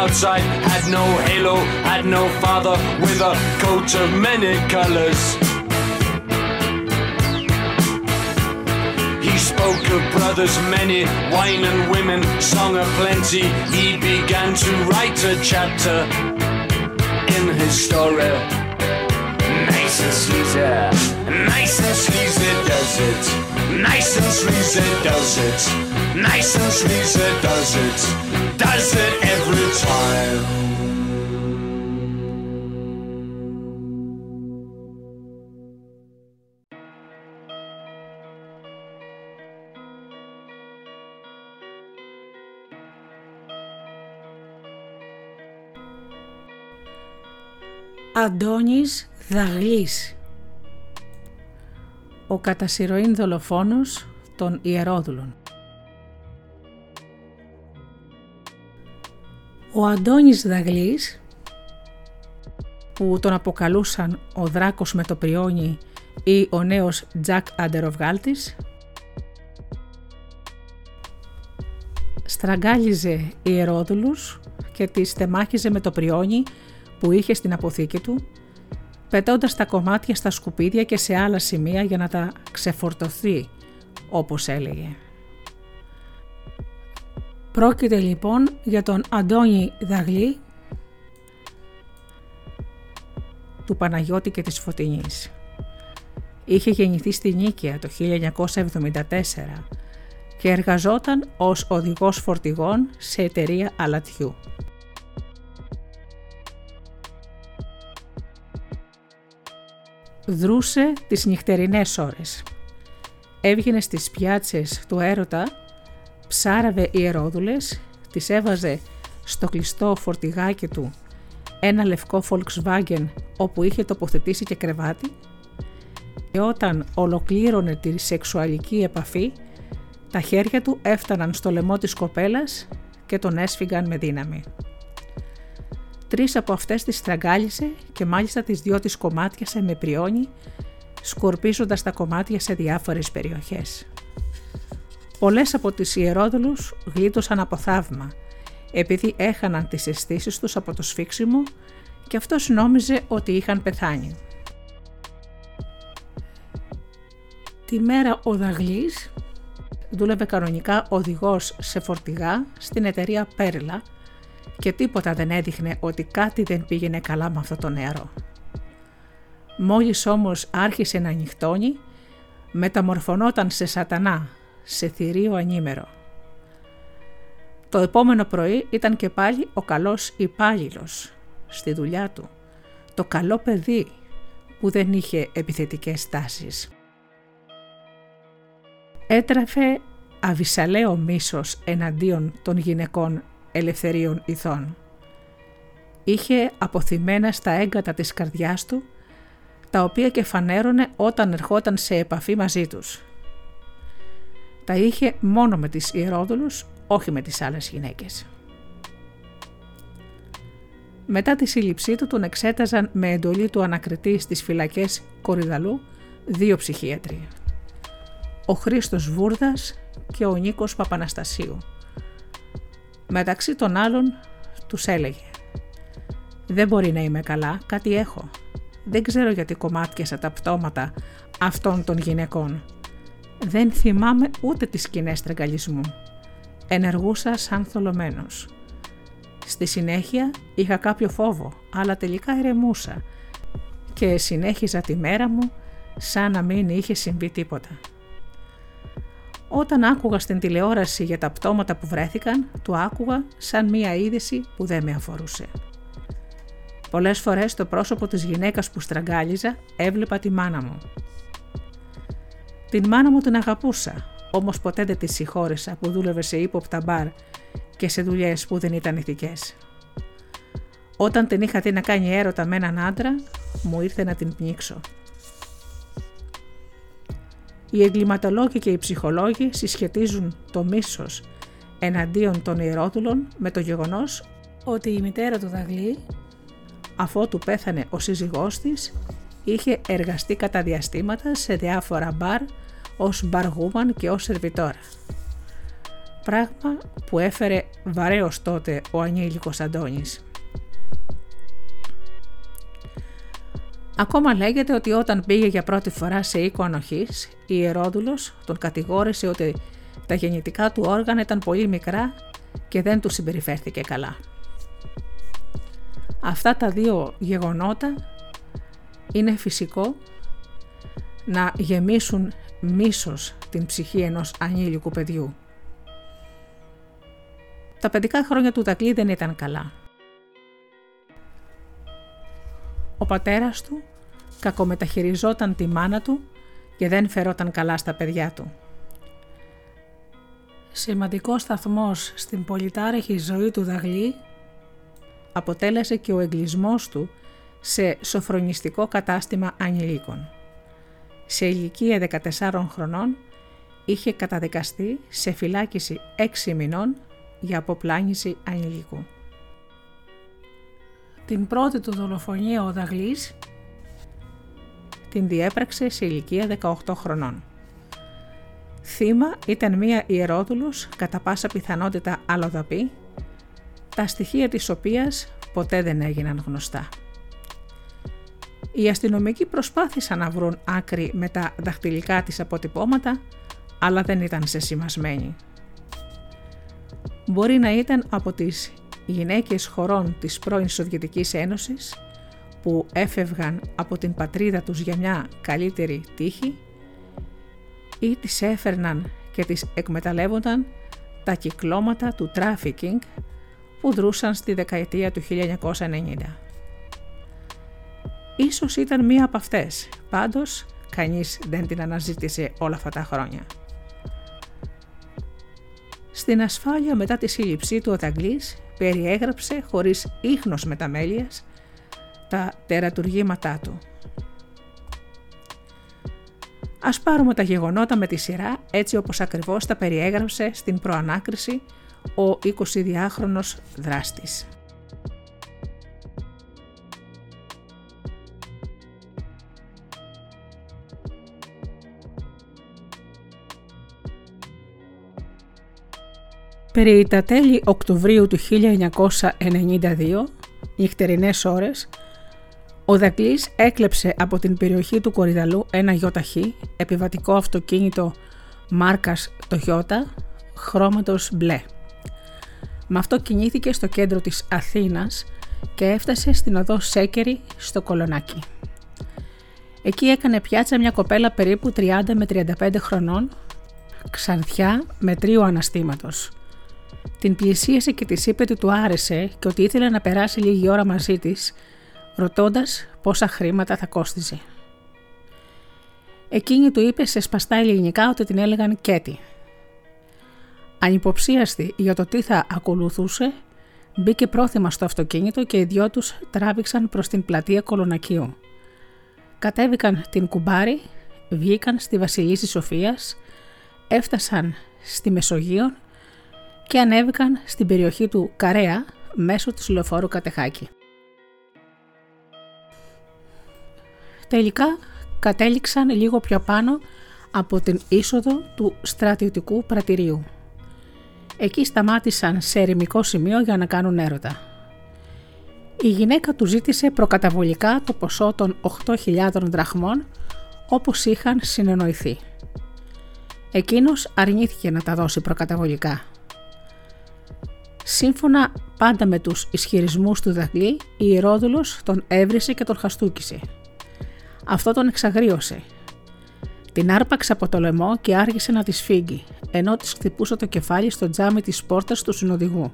Outside, had no halo, had no father with a coat of many colors. He spoke of brothers many, wine and women, song of plenty. He began to write a chapter in his story. Nice and sleazy, nice and sleazy does it. Nice and sleazy does it. Nice and sleazy does it does it Ο κατασυρωήν δολοφόνος των Ιερόδουλων. Ο Αντώνης Δαγλής που τον αποκαλούσαν ο Δράκος με το πριόνι ή ο νέος Τζακ Αντεροβγάλτης στραγγάλιζε ιερόδουλους και τις τεμάχιζε με το πριόνι που είχε στην αποθήκη του, πετώντας τα κομμάτια στα σκουπίδια και σε άλλα σημεία για να τα ξεφορτωθεί, όπως έλεγε. Πρόκειται λοιπόν για τον Αντώνη Δαγλή του Παναγιώτη και της Φωτεινής. Είχε γεννηθεί στη Νίκαια το 1974 και εργαζόταν ως οδηγός φορτηγών σε εταιρεία αλατιού. Δρούσε τις νυχτερινές ώρες. Έβγαινε στις πιάτσες του έρωτα, ψάραβε ιερόδουλες, τις έβαζε στο κλειστό φορτηγάκι του ένα λευκό Volkswagen όπου είχε τοποθετήσει και κρεβάτι και όταν ολοκλήρωνε τη σεξουαλική επαφή τα χέρια του έφταναν στο λαιμό της κοπέλας και τον έσφυγαν με δύναμη. Τρεις από αυτές τις στραγγάλισε και μάλιστα τις δυο της κομμάτιασε με πριόνι, σκορπίζοντας τα κομμάτια σε διάφορες περιοχές. Πολλές από τις ιερόδουλους γλίτωσαν από θαύμα, επειδή έχαναν τις αισθήσεις τους από το σφίξιμο και αυτός νόμιζε ότι είχαν πεθάνει. Τη μέρα ο Δαγλής δούλευε κανονικά οδηγός σε φορτηγά στην εταιρεία Πέρλα και τίποτα δεν έδειχνε ότι κάτι δεν πήγαινε καλά με αυτό το νερό. Μόλις όμως άρχισε να νυχτώνει, μεταμορφωνόταν σε σατανά, σε θηρίο ανήμερο. Το επόμενο πρωί ήταν και πάλι ο καλός υπάλληλος στη δουλειά του, το καλό παιδί που δεν είχε επιθετικές τάσεις έτραφε αβυσαλαίο μίσος εναντίον των γυναικών ελευθερίων ηθών. Είχε αποθυμένα στα έγκατα της καρδιάς του, τα οποία και φανέρωνε όταν ερχόταν σε επαφή μαζί τους. Τα είχε μόνο με τις ιερόδουλους, όχι με τις άλλες γυναίκες. Μετά τη σύλληψή του τον εξέταζαν με εντολή του ανακριτή στις φυλακές Κορυδαλού δύο ψυχίατροι ο Χρήστος Βούρδας και ο Νίκος Παπαναστασίου. Μεταξύ των άλλων τους έλεγε «Δεν μπορεί να είμαι καλά, κάτι έχω. Δεν ξέρω γιατί κομμάτιασα τα πτώματα αυτών των γυναικών. Δεν θυμάμαι ούτε τις σκηνές τρεγκαλισμού. Ενεργούσα σαν θολωμένος. Στη συνέχεια είχα κάποιο φόβο, αλλά τελικά ηρεμούσα και συνέχιζα τη μέρα μου σαν να μην είχε συμβεί τίποτα. Όταν άκουγα στην τηλεόραση για τα πτώματα που βρέθηκαν, το άκουγα σαν μία είδηση που δεν με αφορούσε. Πολλές φορές το πρόσωπο της γυναίκας που στραγγάλιζα έβλεπα τη μάνα μου. Την μάνα μου την αγαπούσα, όμως ποτέ δεν της συγχώρεσα που δούλευε σε ύποπτα μπαρ και σε δουλειές που δεν ήταν ηθικές. Όταν την είχα δει να κάνει έρωτα με έναν άντρα, μου ήρθε να την πνίξω. Οι εγκληματολόγοι και οι ψυχολόγοι συσχετίζουν το μίσος εναντίον των ιερόδουλων με το γεγονός ότι η μητέρα του Δαγλή, αφότου πέθανε ο σύζυγός της, είχε εργαστεί κατά διαστήματα σε διάφορα μπαρ ως μπαργούμαν και ως σερβιτόρα. Πράγμα που έφερε βαρέως τότε ο ανήλικος Αντώνης. Ακόμα λέγεται ότι όταν πήγε για πρώτη φορά σε οίκο ανοχής, η Ιερόδουλος τον κατηγόρησε ότι τα γεννητικά του όργανα ήταν πολύ μικρά και δεν του συμπεριφέρθηκε καλά. Αυτά τα δύο γεγονότα είναι φυσικό να γεμίσουν μίσος την ψυχή ενός ανήλικου παιδιού. Τα παιδικά χρόνια του Δακλή δεν ήταν καλά. Ο πατέρας του κακομεταχειριζόταν τη μάνα του και δεν φερόταν καλά στα παιδιά του. Σημαντικός σταθμός στην πολυτάρεχη ζωή του Δαγλή αποτέλεσε και ο εγκλισμός του σε σοφρονιστικό κατάστημα ανηλίκων. Σε ηλικία 14 χρονών είχε καταδικαστεί σε φυλάκιση 6 μηνών για αποπλάνηση ανηλίκου. Την πρώτη του δολοφονία ο Δαγλής την διέπραξε σε ηλικία 18 χρονών. Θύμα ήταν μία ιερόδουλος κατά πάσα πιθανότητα αλλοδαπή, τα στοιχεία της οποίας ποτέ δεν έγιναν γνωστά. Οι αστυνομικοί προσπάθησαν να βρουν άκρη με τα δαχτυλικά της αποτυπώματα, αλλά δεν ήταν σεσημασμένοι. Μπορεί να ήταν από τις γυναίκες χωρών της πρώην Σοβιετικής Ένωσης που έφευγαν από την πατρίδα τους για μια καλύτερη τύχη ή τις έφερναν και τις εκμεταλλεύονταν τα κυκλώματα του τράφικινγκ που δρούσαν στη δεκαετία του 1990. Ίσως ήταν μία από αυτές, πάντως κανείς δεν την αναζήτησε όλα αυτά τα χρόνια. Στην ασφάλεια μετά τη σύλληψή του ο Δαγκλής περιέγραψε χωρίς ίχνος μεταμέλειας τα τερατουργήματά του. Ας πάρουμε τα γεγονότα με τη σειρά έτσι όπως ακριβώς τα περιέγραψε στην προανάκριση ο 22χρονος δράστης. Περί τα τέλη Οκτωβρίου του 1992, νυχτερινές ώρες, ο Δακλής έκλεψε από την περιοχή του Κορυδαλού ένα γιοταχή επιβατικό αυτοκίνητο μάρκας το Γιώτα χρώματος μπλε. Με αυτό κινήθηκε στο κέντρο της Αθήνας και έφτασε στην οδό Σέκερη στο Κολονάκι. Εκεί έκανε πιάτσα μια κοπέλα περίπου 30 με 35 χρονών, ξανθιά με τρίο αναστήματος. Την πλησίασε και της είπε ότι του άρεσε και ότι ήθελε να περάσει λίγη ώρα μαζί της, ρωτώντας πόσα χρήματα θα κόστιζε. Εκείνη του είπε σε σπαστά ελληνικά ότι την έλεγαν Κέτι. Ανυποψίαστη για το τι θα ακολουθούσε, μπήκε πρόθυμα στο αυτοκίνητο και οι δυο τους τράβηξαν προς την πλατεία Κολονακίου. Κατέβηκαν την κουμπάρι, βγήκαν στη Βασιλίση Σοφίας, έφτασαν στη Μεσογείο και ανέβηκαν στην περιοχή του Καρέα μέσω του λεωφόρου Κατεχάκη. Τελικά κατέληξαν λίγο πιο πάνω από την είσοδο του στρατιωτικού πρατηρίου. Εκεί σταμάτησαν σε ερημικό σημείο για να κάνουν έρωτα. Η γυναίκα του ζήτησε προκαταβολικά το ποσό των 8.000 δραχμών όπως είχαν συνεννοηθεί. Εκείνος αρνήθηκε να τα δώσει προκαταβολικά. Σύμφωνα πάντα με τους ισχυρισμούς του Δαγλή, η Ηρόδουλος τον έβρισε και τον χαστούκησε. Αυτό τον εξαγρίωσε. Την άρπαξε από το λαιμό και άργησε να τη σφίγγει, ενώ της χτυπούσε το κεφάλι στο τζάμι της πόρτας του συνοδηγού.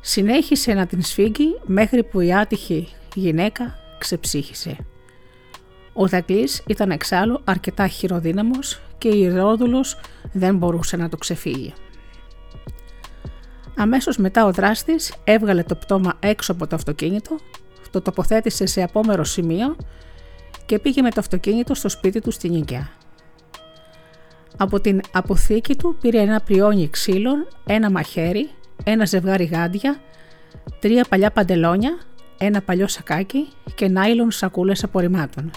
Συνέχισε να την σφίγγει μέχρι που η άτυχη γυναίκα ξεψύχησε. Ο Δαγκλής ήταν εξάλλου αρκετά χειροδύναμος και η Ηρόδουλος δεν μπορούσε να το ξεφύγει. Αμέσως μετά ο δράστης έβγαλε το πτώμα έξω από το αυτοκίνητο, το τοποθέτησε σε απόμερο σημείο και πήγε με το αυτοκίνητο στο σπίτι του στην Ίκαια. Από την αποθήκη του πήρε ένα πριόνι ξύλων, ένα μαχαίρι, ένα ζευγάρι γάντια, τρία παλιά παντελόνια, ένα παλιό σακάκι και νάιλον σακούλες απορριμμάτων.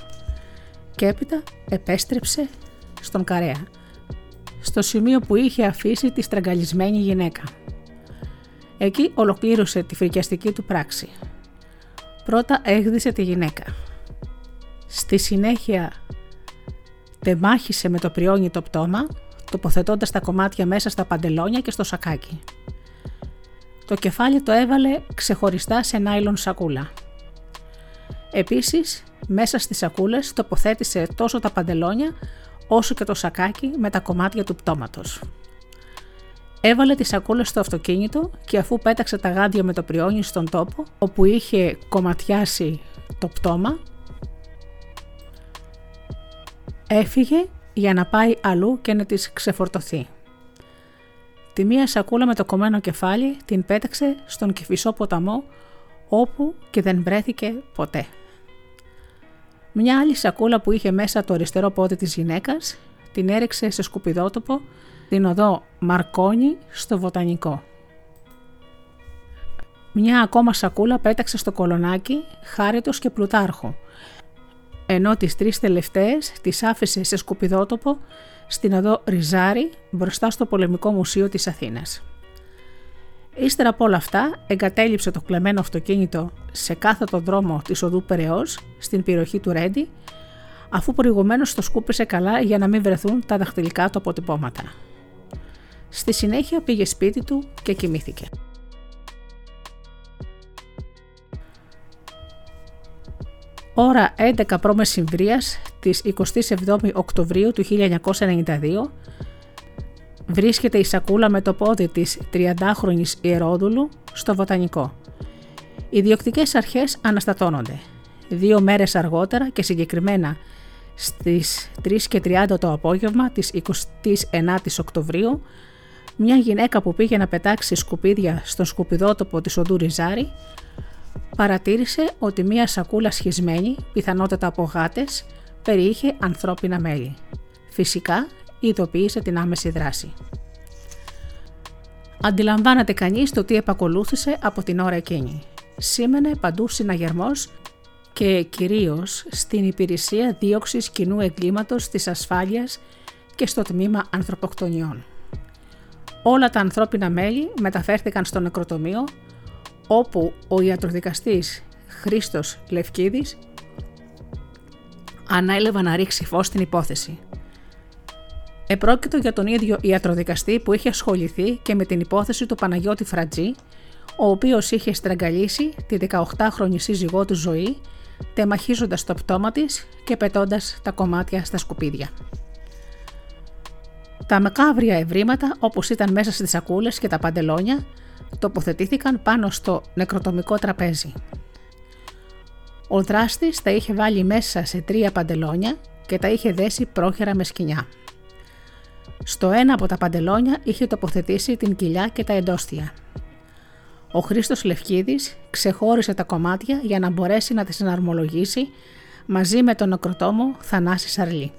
Και έπειτα επέστρεψε στον Καρέα, στο σημείο που είχε αφήσει τη στραγγαλισμένη γυναίκα. Εκεί ολοκλήρωσε τη φρικιαστική του πράξη. Πρώτα έγδισε τη γυναίκα. Στη συνέχεια τεμάχισε με το πριόνι το πτώμα, τοποθετώντας τα κομμάτια μέσα στα παντελόνια και στο σακάκι. Το κεφάλι το έβαλε ξεχωριστά σε νάιλον σακούλα. Επίσης, μέσα στις σακούλες τοποθέτησε τόσο τα παντελόνια όσο και το σακάκι με τα κομμάτια του πτώματος. Έβαλε τις σακούλες στο αυτοκίνητο και αφού πέταξε τα γάντια με το πριόνι στον τόπο όπου είχε κομματιάσει το πτώμα, έφυγε για να πάει αλλού και να τις ξεφορτωθεί. Τη μία σακούλα με το κομμένο κεφάλι την πέταξε στον Κηφισό ποταμό όπου και δεν βρέθηκε ποτέ. Μια άλλη σακούλα που είχε μέσα το αριστερό πόδι της γυναίκας την έριξε σε σκουπιδότοπο την οδό Μαρκόνι στο Βοτανικό. Μια ακόμα σακούλα πέταξε στο κολονάκι χάριτος και πλουτάρχο, ενώ τις τρεις τελευταίες τις άφησε σε σκουπιδότοπο στην οδό Ριζάρι μπροστά στο Πολεμικό Μουσείο της Αθήνας. Ύστερα από όλα αυτά εγκατέλειψε το κλεμμένο αυτοκίνητο σε κάθετο δρόμο της οδού Περαιός στην περιοχή του Ρέντι αφού προηγουμένως το σκούπισε καλά για να μην βρεθούν τα δαχτυλικά του αποτυπώματα. Στη συνέχεια πήγε σπίτι του και κοιμήθηκε. Ώρα 11 π.Μ. της 27 Οκτωβρίου του 1992 βρίσκεται η σακούλα με το πόδι της 30χρονης Ιερόδουλου στο Βοτανικό. Οι διοκτικές αρχές αναστατώνονται. Δύο μέρες αργότερα και συγκεκριμένα στις 3 και 30 το απόγευμα της 29ης Οκτωβρίου μια γυναίκα που πήγε να πετάξει σκουπίδια στον σκουπιδότοπο της οδού Ριζάρη παρατήρησε ότι μια σακούλα σχισμένη, πιθανότατα από γάτες, περιείχε ανθρώπινα μέλη. Φυσικά ειδοποίησε την άμεση δράση. Αντιλαμβάνεται κανείς το τι επακολούθησε από την ώρα εκείνη. Σήμαινε παντού συναγερμός και κυρίως στην υπηρεσία δίωξης κοινού εγκλήματος της ασφάλειας και στο τμήμα ανθρωποκτονιών. Όλα τα ανθρώπινα μέλη μεταφέρθηκαν στο νεκροτομείο όπου ο ιατροδικαστής Χρήστος Λευκίδης ανέλευε να ρίξει φως στην υπόθεση. Επρόκειτο για τον ίδιο ιατροδικαστή που είχε ασχοληθεί και με την υπόθεση του Παναγιώτη Φρατζή, ο οποίος είχε στραγγαλίσει τη 18χρονη σύζυγό του ζωή, τεμαχίζοντας το πτώμα της και πετώντας τα κομμάτια στα σκουπίδια. Τα μακάβρια ευρήματα, όπως ήταν μέσα στις σακούλες και τα παντελόνια, τοποθετήθηκαν πάνω στο νεκροτομικό τραπέζι. Ο δράστης τα είχε βάλει μέσα σε τρία παντελόνια και τα είχε δέσει πρόχειρα με σκοινιά. Στο ένα από τα παντελόνια είχε τοποθετήσει την κοιλιά και τα εντόστια. Ο Χρήστος Λευκίδης ξεχώρισε τα κομμάτια για να μπορέσει να τα συναρμολογήσει μαζί με τον νεκροτόμο Θανάσης Σαρλή.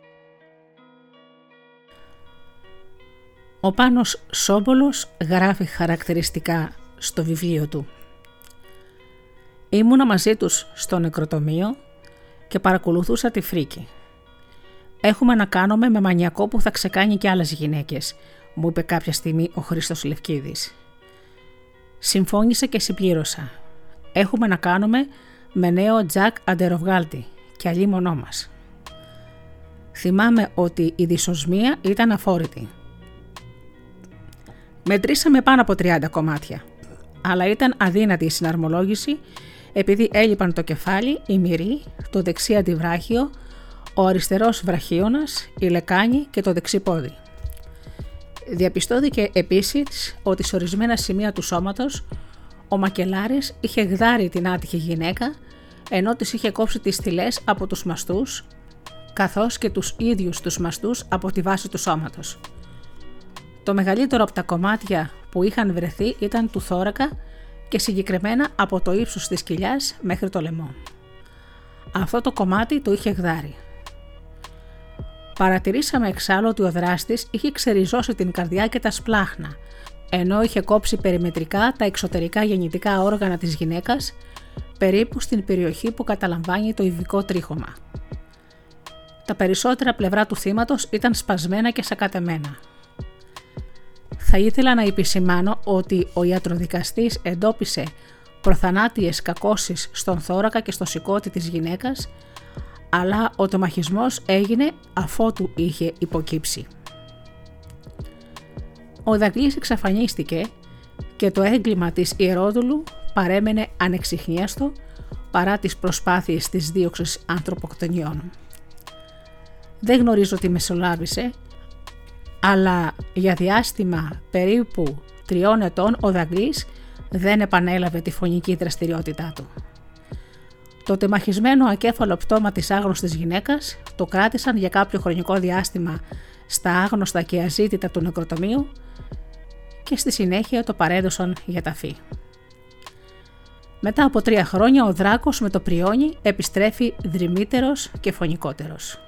Ο Πάνος Σόμπολος γράφει χαρακτηριστικά στο βιβλίο του. Ήμουνα μαζί τους στο νεκροτομείο και παρακολουθούσα τη φρίκη. Έχουμε να κάνουμε με μανιακό που θα ξεκάνει και άλλες γυναίκες, μου είπε κάποια στιγμή ο Χρήστος Λευκίδης. Συμφώνησα και συμπλήρωσα. Έχουμε να κάνουμε με νέο Τζακ Αντεροβγάλτη και αλλή μονό μας. Θυμάμαι ότι η δυσοσμία ήταν αφόρητη. Μετρήσαμε πάνω από 30 κομμάτια, αλλά ήταν αδύνατη η συναρμολόγηση επειδή έλειπαν το κεφάλι, η μυρή, το δεξί αντιβράχιο, ο αριστερός βραχίωνας, η λεκάνη και το δεξί πόδι. Διαπιστώθηκε επίσης ότι σε ορισμένα σημεία του σώματος ο Μακελάρης είχε γδάρει την άτυχη γυναίκα ενώ της είχε κόψει τις θυλές από τους μαστούς καθώς και τους ίδιους τους μαστούς από τη βάση του σώματος. Το μεγαλύτερο από τα κομμάτια που είχαν βρεθεί ήταν του θώρακα και συγκεκριμένα από το ύψος της κοιλιάς μέχρι το λαιμό. Αυτό το κομμάτι το είχε γδάρει. Παρατηρήσαμε εξάλλου ότι ο δράστης είχε ξεριζώσει την καρδιά και τα σπλάχνα, ενώ είχε κόψει περιμετρικά τα εξωτερικά γεννητικά όργανα της γυναίκας, περίπου στην περιοχή που καταλαμβάνει το ειδικό τρίχωμα. Τα περισσότερα πλευρά του θύματος ήταν σπασμένα και σακατεμένα. Θα ήθελα να επισημάνω ότι ο ιατροδικαστής εντόπισε προθανάτιες κακώσεις στον θώρακα και στο σηκώτη της γυναίκας, αλλά ο τομαχισμός έγινε αφότου είχε υποκύψει. Ο Δαγκλής εξαφανίστηκε και το έγκλημα της Ιερόδουλου παρέμενε ανεξιχνίαστο παρά τις προσπάθειες της δίωξης ανθρωποκτονιών. Δεν γνωρίζω τι μεσολάβησε αλλά για διάστημα περίπου τριών ετών ο Δαγκλής δεν επανέλαβε τη φωνική δραστηριότητά του. Το τεμαχισμένο ακέφαλο πτώμα της άγνωστης γυναίκας το κράτησαν για κάποιο χρονικό διάστημα στα άγνωστα και αζήτητα του νεκροτομείου και στη συνέχεια το παρέδωσαν για ταφή. Μετά από τρία χρόνια ο Δράκος με το πριόνι επιστρέφει δρυμύτερος και φωνικότερος.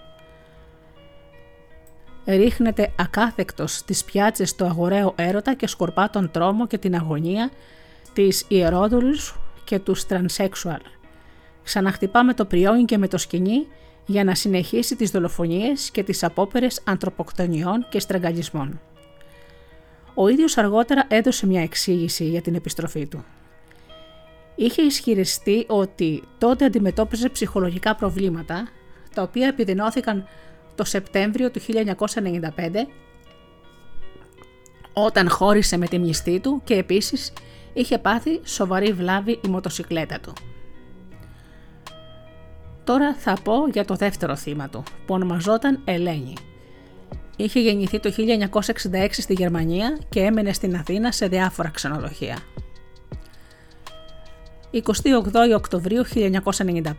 Ρίχνεται ακάθεκτος στις πιάτσες του αγοραίου έρωτα και σκορπά τον τρόμο και την αγωνία της ιερόδουλους και τους τρανσέξουαλ. Ξαναχτυπά με το πριόνι και με το σκηνή για να συνεχίσει τις δολοφονίες και τις απόπερες ανθρωποκτονιών και στραγγαλισμών. Ο ίδιος αργότερα έδωσε μια εξήγηση για την επιστροφή του. Είχε ισχυριστεί ότι τότε αντιμετώπιζε ψυχολογικά προβλήματα, τα οποία επιδεινώθηκαν το Σεπτέμβριο του 1995 όταν χώρισε με τη μνηστή του και επίσης είχε πάθει σοβαρή βλάβη η μοτοσικλέτα του. Τώρα θα πω για το δεύτερο θύμα του, που ονομαζόταν Ελένη. Είχε γεννηθεί το 1966 στη Γερμανία και έμενε στην Αθήνα σε διάφορα ξενοδοχεία. 28 Οκτωβρίου 1995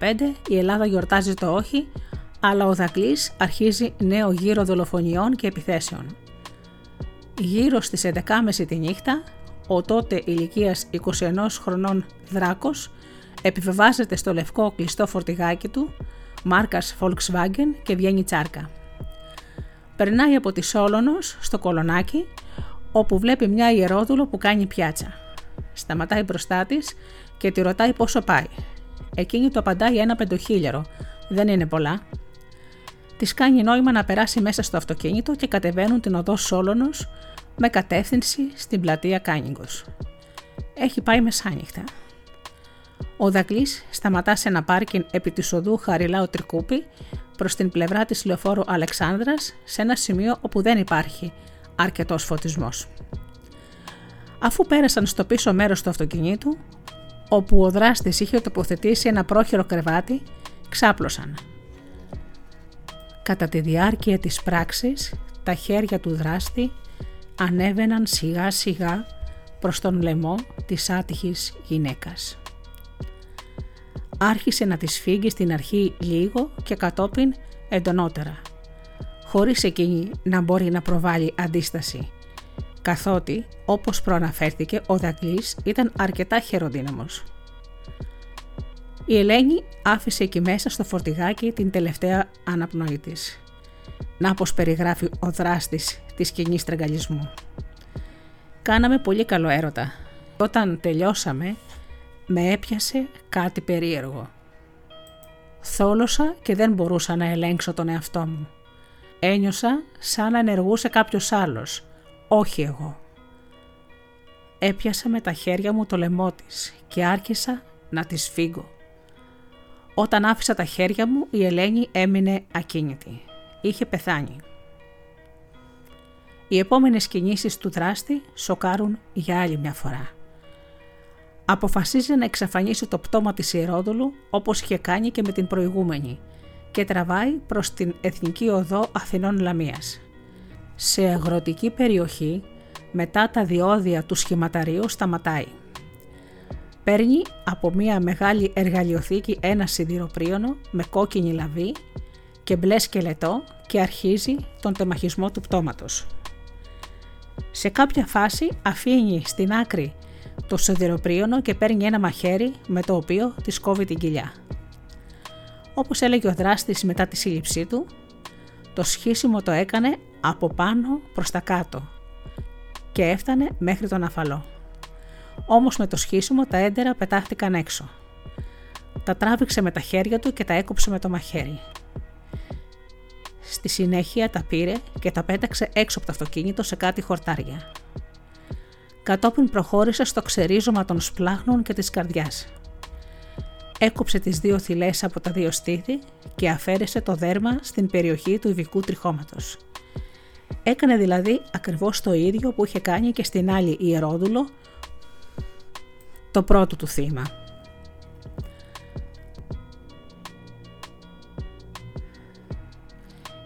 η Ελλάδα γιορτάζει το όχι, αλλά ο Δακλής αρχίζει νέο γύρο δολοφονιών και επιθέσεων. Γύρω στις 11.30 τη νύχτα, ο τότε ηλικίας 21 χρονών Δράκος επιβεβάζεται στο λευκό κλειστό φορτηγάκι του, μάρκας Volkswagen και βγαίνει τσάρκα. Περνάει από τη Σόλωνος στο Κολονάκι, όπου βλέπει μια ιερόδουλο που κάνει πιάτσα. Σταματάει μπροστά της και τη ρωτάει πόσο πάει. Εκείνη το απαντάει ένα πεντοχίλιαρο. Δεν είναι πολλά. Τη κάνει νόημα να περάσει μέσα στο αυτοκίνητο και κατεβαίνουν την οδό Σόλωνος με κατεύθυνση στην πλατεία Κάνιγκος. Έχει πάει μεσάνυχτα. Ο Δακλή σταματά σε ένα πάρκινγκ επί της οδού Χαριλάου Τρικούπη προς την πλευρά της λεωφόρου Αλεξάνδρας, σε ένα σημείο όπου δεν υπάρχει αρκετός φωτισμός. Αφού πέρασαν στο πίσω μέρος του αυτοκινήτου, όπου ο δράστης είχε τοποθετήσει ένα πρόχειρο κρεβάτι, ξάπλωσαν. Κατά τη διάρκεια της πράξης, τα χέρια του δράστη ανέβαιναν σιγά σιγά προς τον λαιμό της άτυχης γυναίκας άρχισε να της σφίγγει στην αρχή λίγο και κατόπιν εντονότερα, χωρίς εκείνη να μπορεί να προβάλλει αντίσταση, καθότι, όπως προαναφέρθηκε, ο Δαγκλής ήταν αρκετά χεροδύναμος. Η Ελένη άφησε εκεί μέσα στο φορτηγάκι την τελευταία αναπνοή της. Να πως περιγράφει ο δράστης της σκηνής τραγκαλισμού. Κάναμε πολύ καλό έρωτα. Όταν τελειώσαμε, με έπιασε κάτι περίεργο. Θόλωσα και δεν μπορούσα να ελέγξω τον εαυτό μου. Ένιωσα σαν να ενεργούσε κάποιος άλλος, όχι εγώ. Έπιασα με τα χέρια μου το λαιμό της και άρχισα να τη φύγω. Όταν άφησα τα χέρια μου η Ελένη έμεινε ακίνητη. Είχε πεθάνει. Οι επόμενες κινήσεις του δράστη σοκάρουν για άλλη μια φορά αποφασίζει να εξαφανίσει το πτώμα της Ιερόδουλου όπως είχε κάνει και με την προηγούμενη και τραβάει προς την Εθνική Οδό Αθηνών Λαμίας. Σε αγροτική περιοχή, μετά τα διόδια του σχηματαρίου σταματάει. Παίρνει από μια μεγάλη εργαλειοθήκη ένα σιδηροπρίωνο με κόκκινη λαβή και μπλε σκελετό και αρχίζει τον τεμαχισμό του πτώματος. Σε κάποια φάση αφήνει στην άκρη το σιδηροπρίωνο και παίρνει ένα μαχαίρι με το οποίο της κόβει την κοιλιά. Όπως έλεγε ο δράστης μετά τη σύλληψή του, το σχίσιμο το έκανε από πάνω προς τα κάτω και έφτανε μέχρι τον αφαλό. Όμως με το σχίσιμο τα έντερα πετάχτηκαν έξω. Τα τράβηξε με τα χέρια του και τα έκοψε με το μαχαίρι. Στη συνέχεια τα πήρε και τα πέταξε έξω από το αυτοκίνητο σε κάτι χορτάρια. Κατόπιν προχώρησε στο ξερίζωμα των σπλάχνων και της καρδιάς. Έκοψε τις δύο θυλές από τα δύο στήθη και αφαίρεσε το δέρμα στην περιοχή του ειδικού τριχώματος. Έκανε δηλαδή ακριβώς το ίδιο που είχε κάνει και στην άλλη ιερόδουλο, το πρώτο του θύμα.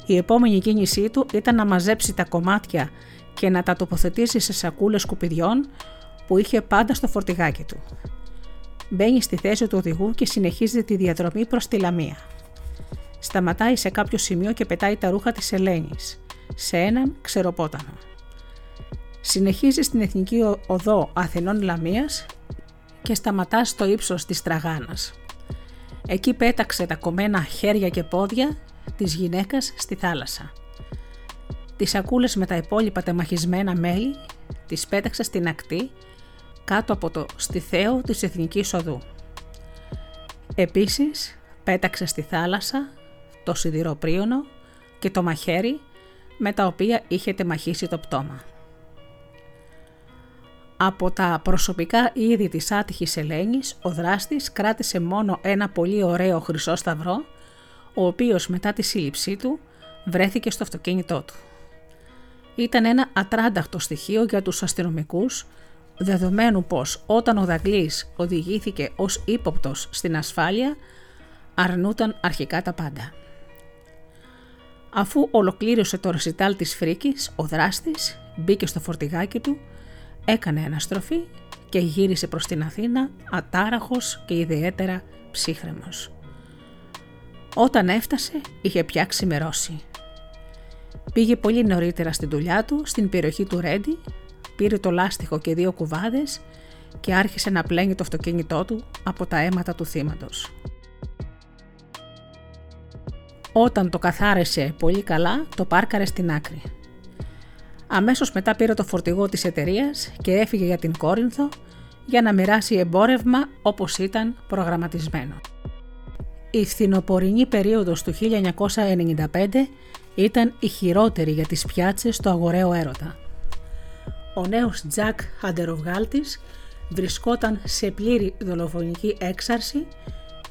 Η επόμενη κίνησή του ήταν να μαζέψει τα κομμάτια και να τα τοποθετήσει σε σακούλες σκουπιδιών που είχε πάντα στο φορτηγάκι του. Μπαίνει στη θέση του οδηγού και συνεχίζει τη διαδρομή προς τη Λαμία. Σταματάει σε κάποιο σημείο και πετάει τα ρούχα της Ελένης, σε έναν ξεροπότανο. Συνεχίζει στην Εθνική Οδό Αθηνών Λαμίας και σταματάς στο ύψος της τραγάνας. Εκεί πέταξε τα κομμένα χέρια και πόδια της γυναίκας στη θάλασσα. Τις σακούλες με τα υπόλοιπα τεμαχισμένα μέλη τις πέταξε στην ακτή κάτω από το στιθέο της Εθνικής Οδού. Επίσης πέταξε στη θάλασσα το σιδηροπρίωνο και το μαχαίρι με τα οποία είχε τεμαχίσει το πτώμα. Από τα προσωπικά είδη της άτυχης Ελένης, ο δράστης κράτησε μόνο ένα πολύ ωραίο χρυσό σταυρό, ο οποίος μετά τη σύλληψή του βρέθηκε στο αυτοκίνητό του. Ήταν ένα ατράνταχτο στοιχείο για τους αστυνομικούς, δεδομένου πως όταν ο Δαγκλής οδηγήθηκε ως ύποπτος στην ασφάλεια, αρνούταν αρχικά τα πάντα. Αφού ολοκλήρωσε το ρεσιτάλ της φρίκης, ο δράστης μπήκε στο φορτηγάκι του έκανε αναστροφή και γύρισε προς την Αθήνα ατάραχος και ιδιαίτερα ψύχρεμος. Όταν έφτασε είχε πια ξημερώσει. Πήγε πολύ νωρίτερα στην δουλειά του στην περιοχή του Ρέντι, πήρε το λάστιχο και δύο κουβάδες και άρχισε να πλένει το αυτοκίνητό του από τα αίματα του θύματος. Όταν το καθάρισε πολύ καλά, το πάρκαρε στην άκρη. Αμέσως μετά πήρε το φορτηγό της εταιρείας και έφυγε για την Κόρινθο για να μοιράσει εμπόρευμα όπως ήταν προγραμματισμένο. Η φθινοπορεινή περίοδος του 1995 ήταν η χειρότερη για τις πιάτσες του αγοραίου έρωτα. Ο νέος Τζακ Αντεροβγάλτης βρισκόταν σε πλήρη δολοφονική έξαρση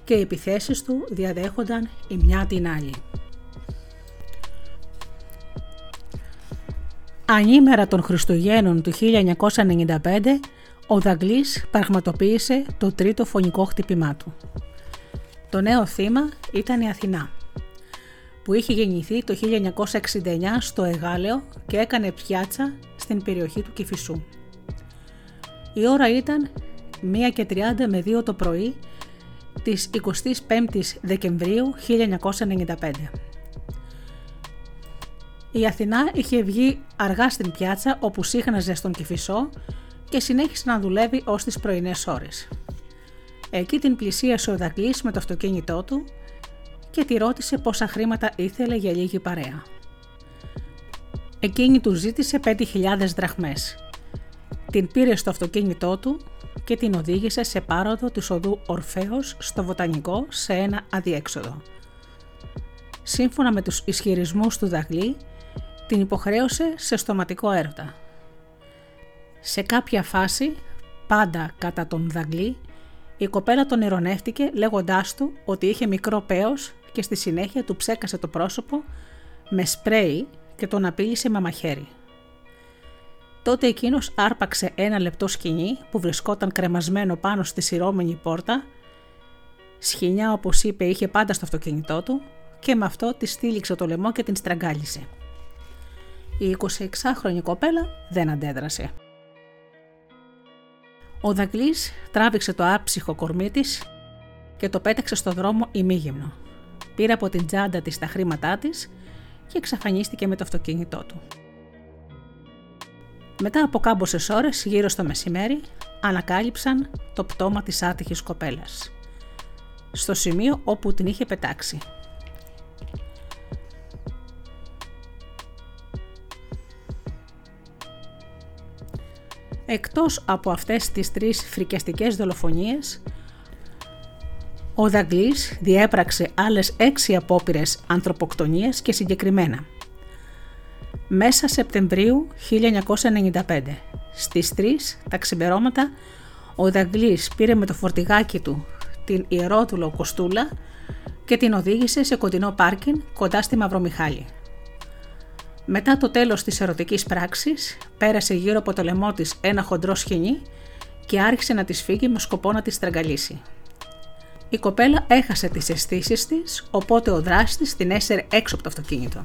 και οι επιθέσεις του διαδέχονταν η μια την άλλη. Ανήμερα των Χριστουγέννων του 1995, ο Δαγκλής πραγματοποίησε το τρίτο φωνικό χτυπημά του. Το νέο θύμα ήταν η Αθηνά, που είχε γεννηθεί το 1969 στο Εγάλεο και έκανε πιάτσα στην περιοχή του Κηφισού. Η ώρα ήταν 1 και 30 με 2 το πρωί της 25ης Δεκεμβρίου 1995. Η Αθηνά είχε βγει αργά στην πιάτσα όπου σύχναζε στον Κηφισό και συνέχισε να δουλεύει ως τις πρωινές ώρες. Εκεί την πλησίασε ο Δακλής με το αυτοκίνητό του και τη ρώτησε πόσα χρήματα ήθελε για λίγη παρέα. Εκείνη του ζήτησε 5.000 δραχμές. Την πήρε στο αυτοκίνητό του και την οδήγησε σε πάροδο της οδού Ορφέως στο Βοτανικό σε ένα αδιέξοδο. Σύμφωνα με τους ισχυρισμούς του Δαγλή, την υποχρέωσε σε στοματικό έρωτα. Σε κάποια φάση, πάντα κατά τον Δαγλή, η κοπέλα τον ηρωνεύτηκε λέγοντάς του ότι είχε μικρό πέος και στη συνέχεια του ψέκασε το πρόσωπο με σπρέι και τον απείλησε με μαχαίρι. Τότε εκείνος άρπαξε ένα λεπτό σκηνή που βρισκόταν κρεμασμένο πάνω στη σειρώμενη πόρτα, σχοινιά όπως είπε είχε πάντα στο αυτοκίνητό του και με αυτό τη στήλιξε το λαιμό και την στραγγάλισε. Η 26χρονη κοπέλα δεν αντέδρασε. Ο Δαγκλής τράβηξε το άψυχο κορμί της και το πέταξε στο δρόμο ημίγυμνο. Πήρε από την τσάντα της τα χρήματά της και εξαφανίστηκε με το αυτοκίνητό του. Μετά από κάμποσες ώρες, γύρω στο μεσημέρι, ανακάλυψαν το πτώμα της άτυχης κοπέλας. Στο σημείο όπου την είχε πετάξει – Εκτός από αυτές τις τρεις φρικιαστικές δολοφονίες, ο Δαγκλής διέπραξε άλλες έξι απόπειρες ανθρωποκτονίας και συγκεκριμένα. Μέσα Σεπτεμβρίου 1995, στις 3 τα ξημερώματα, ο Δαγκλής πήρε με το φορτηγάκι του την ιερότουλο Κοστούλα και την οδήγησε σε κοντινό πάρκιν κοντά στη Μαυρομιχάλη. Μετά το τέλος της ερωτικής πράξης, πέρασε γύρω από το λαιμό της ένα χοντρό σχοινί και άρχισε να της φύγει με σκοπό να της στραγγαλίσει. Η κοπέλα έχασε τις αισθήσεις της, οπότε ο δράστης την έσαιρε έξω από το αυτοκίνητο.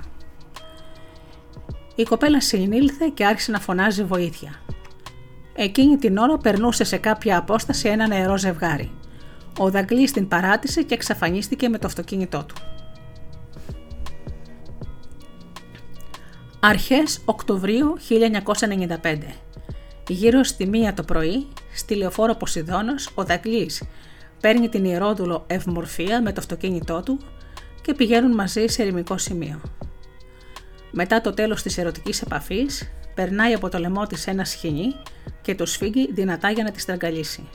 Η κοπέλα συνήλθε και άρχισε να φωνάζει βοήθεια. Εκείνη την ώρα περνούσε σε κάποια απόσταση ένα νεαρό ζευγάρι. Ο Δαγκλής την παράτησε και εξαφανίστηκε με το αυτοκίνητό του. Αρχές Οκτωβρίου 1995. Γύρω στη μία το πρωί, στη λεωφόρο Ποσειδώνος, ο Δαγκλής παίρνει την ιερόδουλο Ευμορφία με το αυτοκίνητό του και πηγαίνουν μαζί σε ερημικό σημείο. Μετά το τέλος της ερωτικής επαφής, περνάει από το λαιμό της ένα σχοινί και το σφίγγει δυνατά για να τη στραγγαλίσει.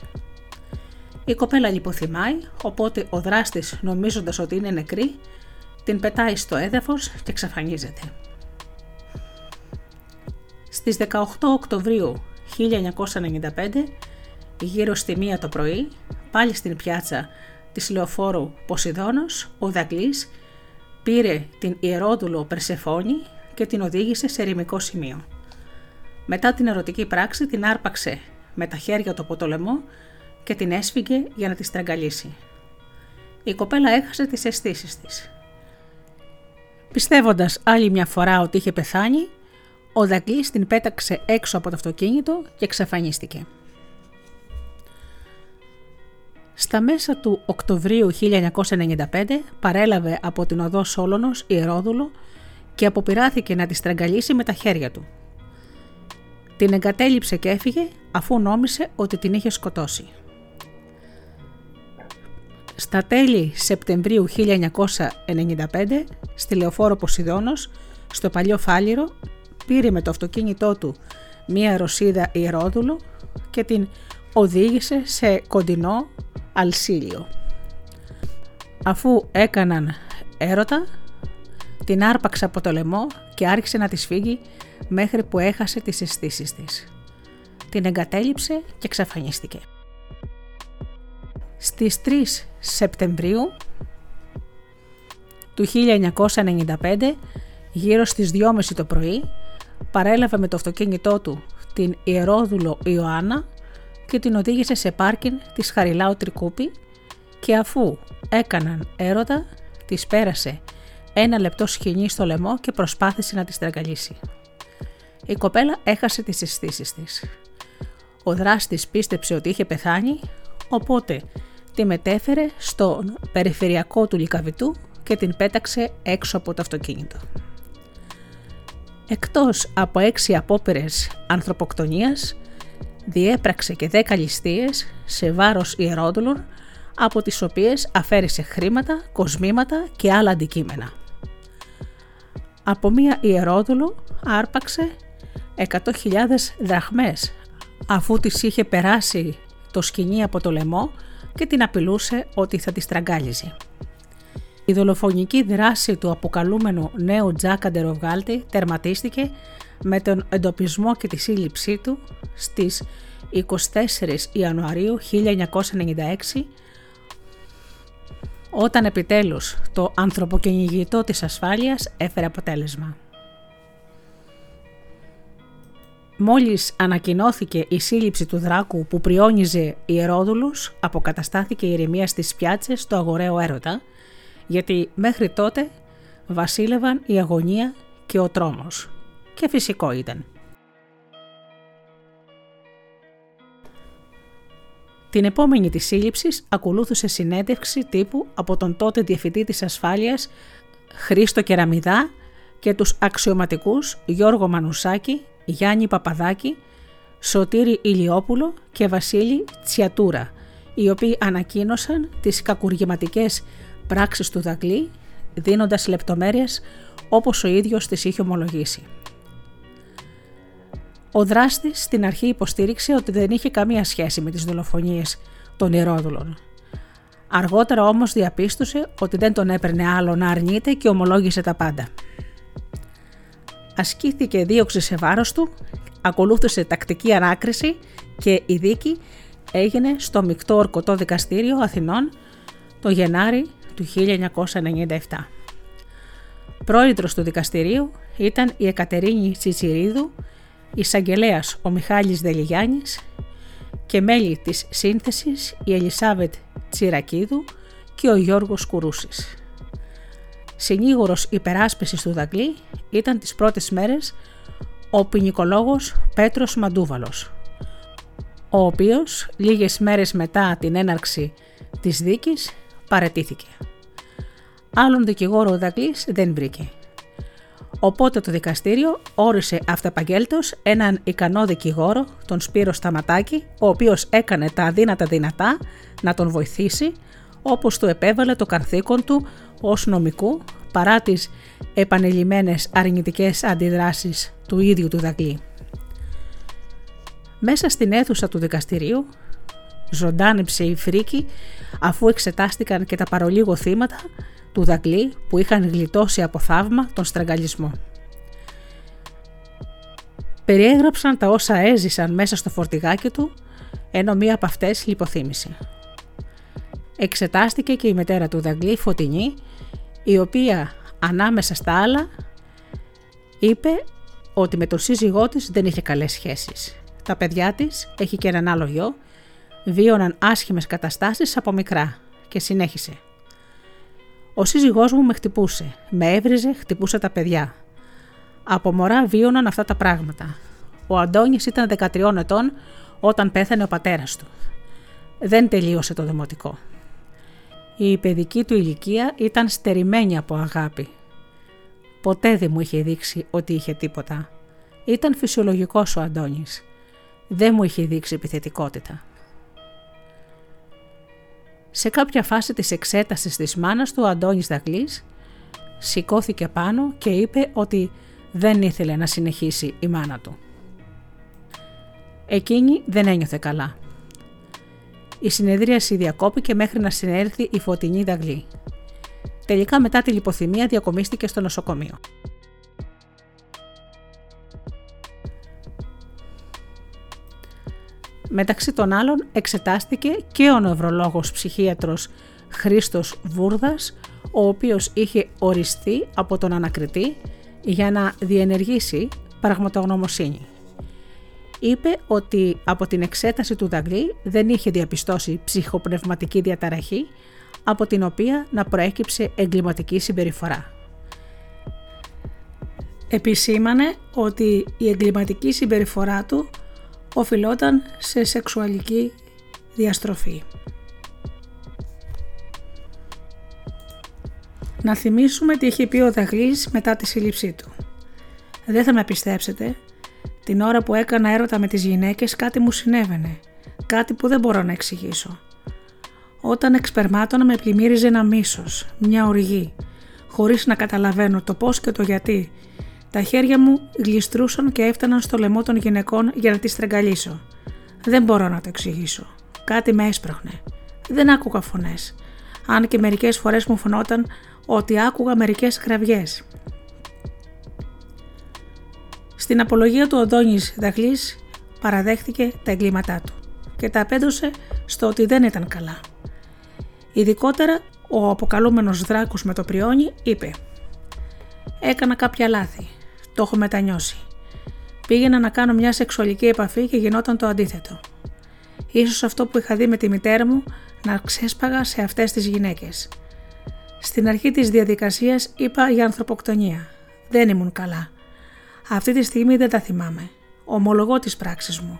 Η κοπέλα λιποθυμάει, οπότε ο δράστης νομίζοντας ότι είναι νεκρή, την πετάει στο έδαφος και εξαφανίζεται. Στις 18 Οκτωβρίου 1995, γύρω στη μία το πρωί, πάλι στην πιάτσα της λεωφόρου Ποσειδώνος, ο Δαγκλής πήρε την ιερόδουλο Περσεφόνη και την οδήγησε σε ερημικό σημείο. Μετά την ερωτική πράξη την άρπαξε με τα χέρια του από το λαιμό και την έσφυγε για να τη στραγγαλίσει. Η κοπέλα έχασε τις αισθήσεις της. Πιστεύοντας άλλη μια φορά ότι είχε πεθάνει, ο Δαγκλής την πέταξε έξω από το αυτοκίνητο και εξαφανίστηκε. Στα μέσα του Οκτωβρίου 1995 παρέλαβε από την οδό Σόλωνος Ιερόδουλο και αποπειράθηκε να τη στραγγαλίσει με τα χέρια του. Την εγκατέλειψε και έφυγε αφού νόμισε ότι την είχε σκοτώσει. Στα τέλη Σεπτεμβρίου 1995, στη Λεωφόρο Ποσειδώνος, στο παλιό Φάλιρο, πήρε με το αυτοκίνητό του μία ρωσίδα ιερόδουλο και την οδήγησε σε κοντινό αλσίλιο. Αφού έκαναν έρωτα, την άρπαξε από το λαιμό και άρχισε να τη φύγει μέχρι που έχασε τις αισθήσεις της. Την εγκατέλειψε και εξαφανίστηκε. Στις 3 Σεπτεμβρίου του 1995, γύρω στις 2.30 το πρωί, παρέλαβε με το αυτοκίνητό του την ιερόδουλο Ιωάννα και την οδήγησε σε πάρκιν της Χαριλάου Τρικούπη και αφού έκαναν έρωτα, της πέρασε ένα λεπτό σκηνή στο λαιμό και προσπάθησε να της στραγγαλίσει. Η κοπέλα έχασε τις αισθήσεις της. Ο δράστης πίστεψε ότι είχε πεθάνει, οπότε τη μετέφερε στον περιφερειακό του Λικαβητού και την πέταξε έξω από το αυτοκίνητο. Εκτός από έξι απόπειρες ανθρωποκτονίας, διέπραξε και δέκα ληστείες σε βάρος ιερόδουλων, από τις οποίες αφαίρεσε χρήματα, κοσμήματα και άλλα αντικείμενα. Από μία ιερόδουλο άρπαξε 100.000 δραχμές, αφού της είχε περάσει το σκηνή από το λαιμό και την απειλούσε ότι θα τη στραγγάλιζε. Η δολοφονική δράση του αποκαλούμενου νέου Τζάκα Ντεροβγάλτη τερματίστηκε με τον εντοπισμό και τη σύλληψή του στις 24 Ιανουαρίου 1996 όταν επιτέλους το ανθρωποκυνηγητό της ασφάλειας έφερε αποτέλεσμα. Μόλις ανακοινώθηκε η σύλληψη του δράκου που πριόνιζε ιερόδουλους, αποκαταστάθηκε η ηρεμία στις πιάτσες του αγοραίου έρωτα, γιατί μέχρι τότε βασίλευαν η αγωνία και ο τρόμος. Και φυσικό ήταν. Την επόμενη της σύλληψης ακολούθησε συνέντευξη τύπου από τον τότε Διευθυντή της Ασφάλειας Χρήστο Κεραμιδά και τους αξιωματικούς Γιώργο Μανουσάκη, Γιάννη Παπαδάκη, Σωτήρη Ηλιόπουλο και Βασίλη Τσιατούρα, οι οποίοι ανακοίνωσαν τις κακουργηματικές πράξεις του Δαγκλή, δίνοντας λεπτομέρειες όπως ο ίδιος τις είχε ομολογήσει. Ο δράστης στην αρχή υποστήριξε ότι δεν είχε καμία σχέση με τις δολοφονίες των Ηρόδουλων. Αργότερα όμως διαπίστωσε ότι δεν τον έπαιρνε άλλο να αρνείται και ομολόγησε τα πάντα. Ασκήθηκε δίωξη σε βάρος του, ακολούθησε τακτική ανάκριση και η δίκη έγινε στο Μικτό Ορκωτό Δικαστήριο Αθηνών το Γενάρη του 1997. Πρόεδρος του δικαστηρίου ήταν η Εκατερίνη Τσιτσιρίδου, εισαγγελέας ο Μιχάλης Δελιγιάννης και μέλη της σύνθεσης η Ελισάβετ Τσιρακίδου και ο Γιώργος Κουρούσης. Συνήγορος υπεράσπισης του Δαγκλή ήταν τις πρώτες μέρες ο ποινικολόγος Πέτρος Μαντούβαλος, ο οποίος λίγες μέρες μετά την έναρξη της δίκης παρετήθηκε. Άλλον δικηγόρο ο Δαγκλής δεν βρήκε. Οπότε το δικαστήριο όρισε αυταπαγγέλτος έναν ικανό δικηγόρο, τον Σπύρο Σταματάκη, ο οποίος έκανε τα αδύνατα δυνατά να τον βοηθήσει, όπως του επέβαλε το καθήκον του ως νομικού, παρά τις επανειλημμένες αρνητικές αντιδράσεις του ίδιου του Δαγκλή. Μέσα στην αίθουσα του δικαστηρίου ζωντάνεψε η φρίκη αφού εξετάστηκαν και τα παρολίγο θύματα του Δαγκλή που είχαν γλιτώσει από θαύμα τον στραγγαλισμό. Περιέγραψαν τα όσα έζησαν μέσα στο φορτηγάκι του, ενώ μία από αυτές λιποθύμησε. Εξετάστηκε και η μετέρα του Δαγκλή Φωτεινή, η οποία ανάμεσα στα άλλα είπε ότι με τον σύζυγό της δεν είχε καλές σχέσεις. Τα παιδιά της, έχει και έναν άλλο γιο, βίωναν άσχημες καταστάσεις από μικρά και συνέχισε. Ο σύζυγός μου με χτυπούσε, με έβριζε, χτυπούσε τα παιδιά. Από μωρά βίωναν αυτά τα πράγματα. Ο Αντώνης ήταν 13 ετών όταν πέθανε ο πατέρας του. Δεν τελείωσε το δημοτικό. Η παιδική του ηλικία ήταν στερημένη από αγάπη. Ποτέ δεν μου είχε δείξει ότι είχε τίποτα. Ήταν φυσιολογικός ο Αντώνης. Δεν μου είχε δείξει επιθετικότητα. Σε κάποια φάση της εξέτασης της μάνας του, ο Αντώνης Δαγλής σηκώθηκε πάνω και είπε ότι δεν ήθελε να συνεχίσει η μάνα του. Εκείνη δεν ένιωθε καλά. Η συνεδρίαση διακόπηκε μέχρι να συνέλθει η φωτεινή Δαγλή. Τελικά μετά τη λιποθυμία διακομίστηκε στο νοσοκομείο. Μεταξύ των άλλων εξετάστηκε και ο νευρολόγος ψυχίατρος Χρήστος Βούρδας, ο οποίος είχε οριστεί από τον ανακριτή για να διενεργήσει πραγματογνωμοσύνη. Είπε ότι από την εξέταση του Δαγλή δεν είχε διαπιστώσει ψυχοπνευματική διαταραχή από την οποία να προέκυψε εγκληματική συμπεριφορά. Επισήμανε ότι η εγκληματική συμπεριφορά του οφειλόταν σε σεξουαλική διαστροφή. Να θυμίσουμε τι είχε πει ο Δαγλής μετά τη σύλληψή του. Δεν θα με πιστέψετε, την ώρα που έκανα έρωτα με τις γυναίκες κάτι μου συνέβαινε, κάτι που δεν μπορώ να εξηγήσω. Όταν εξπερμάτωνα με πλημμύριζε ένα μίσος, μια οργή, χωρίς να καταλαβαίνω το πώς και το γιατί τα χέρια μου γλιστρούσαν και έφταναν στο λαιμό των γυναικών για να τις στρεγγαλίσω. Δεν μπορώ να το εξηγήσω. Κάτι με έσπρωχνε. Δεν άκουγα φωνές. Αν και μερικές φορές μου φωνόταν ότι άκουγα μερικές κραυγές. Στην απολογία του Οδόνης Δαχλής παραδέχτηκε τα εγκλήματά του και τα απέντωσε στο ότι δεν ήταν καλά. Ειδικότερα ο αποκαλούμενος Δράκος με το πριόνι είπε «Έκανα κάποια λάθη. Το έχω μετανιώσει. Πήγαινα να κάνω μια σεξουαλική επαφή και γινόταν το αντίθετο. Ίσως αυτό που είχα δει με τη μητέρα μου να ξέσπαγα σε αυτές τις γυναίκες. Στην αρχή της διαδικασίας είπα για ανθρωποκτονία. Δεν ήμουν καλά. Αυτή τη στιγμή δεν τα θυμάμαι. Ομολογώ τις πράξεις μου.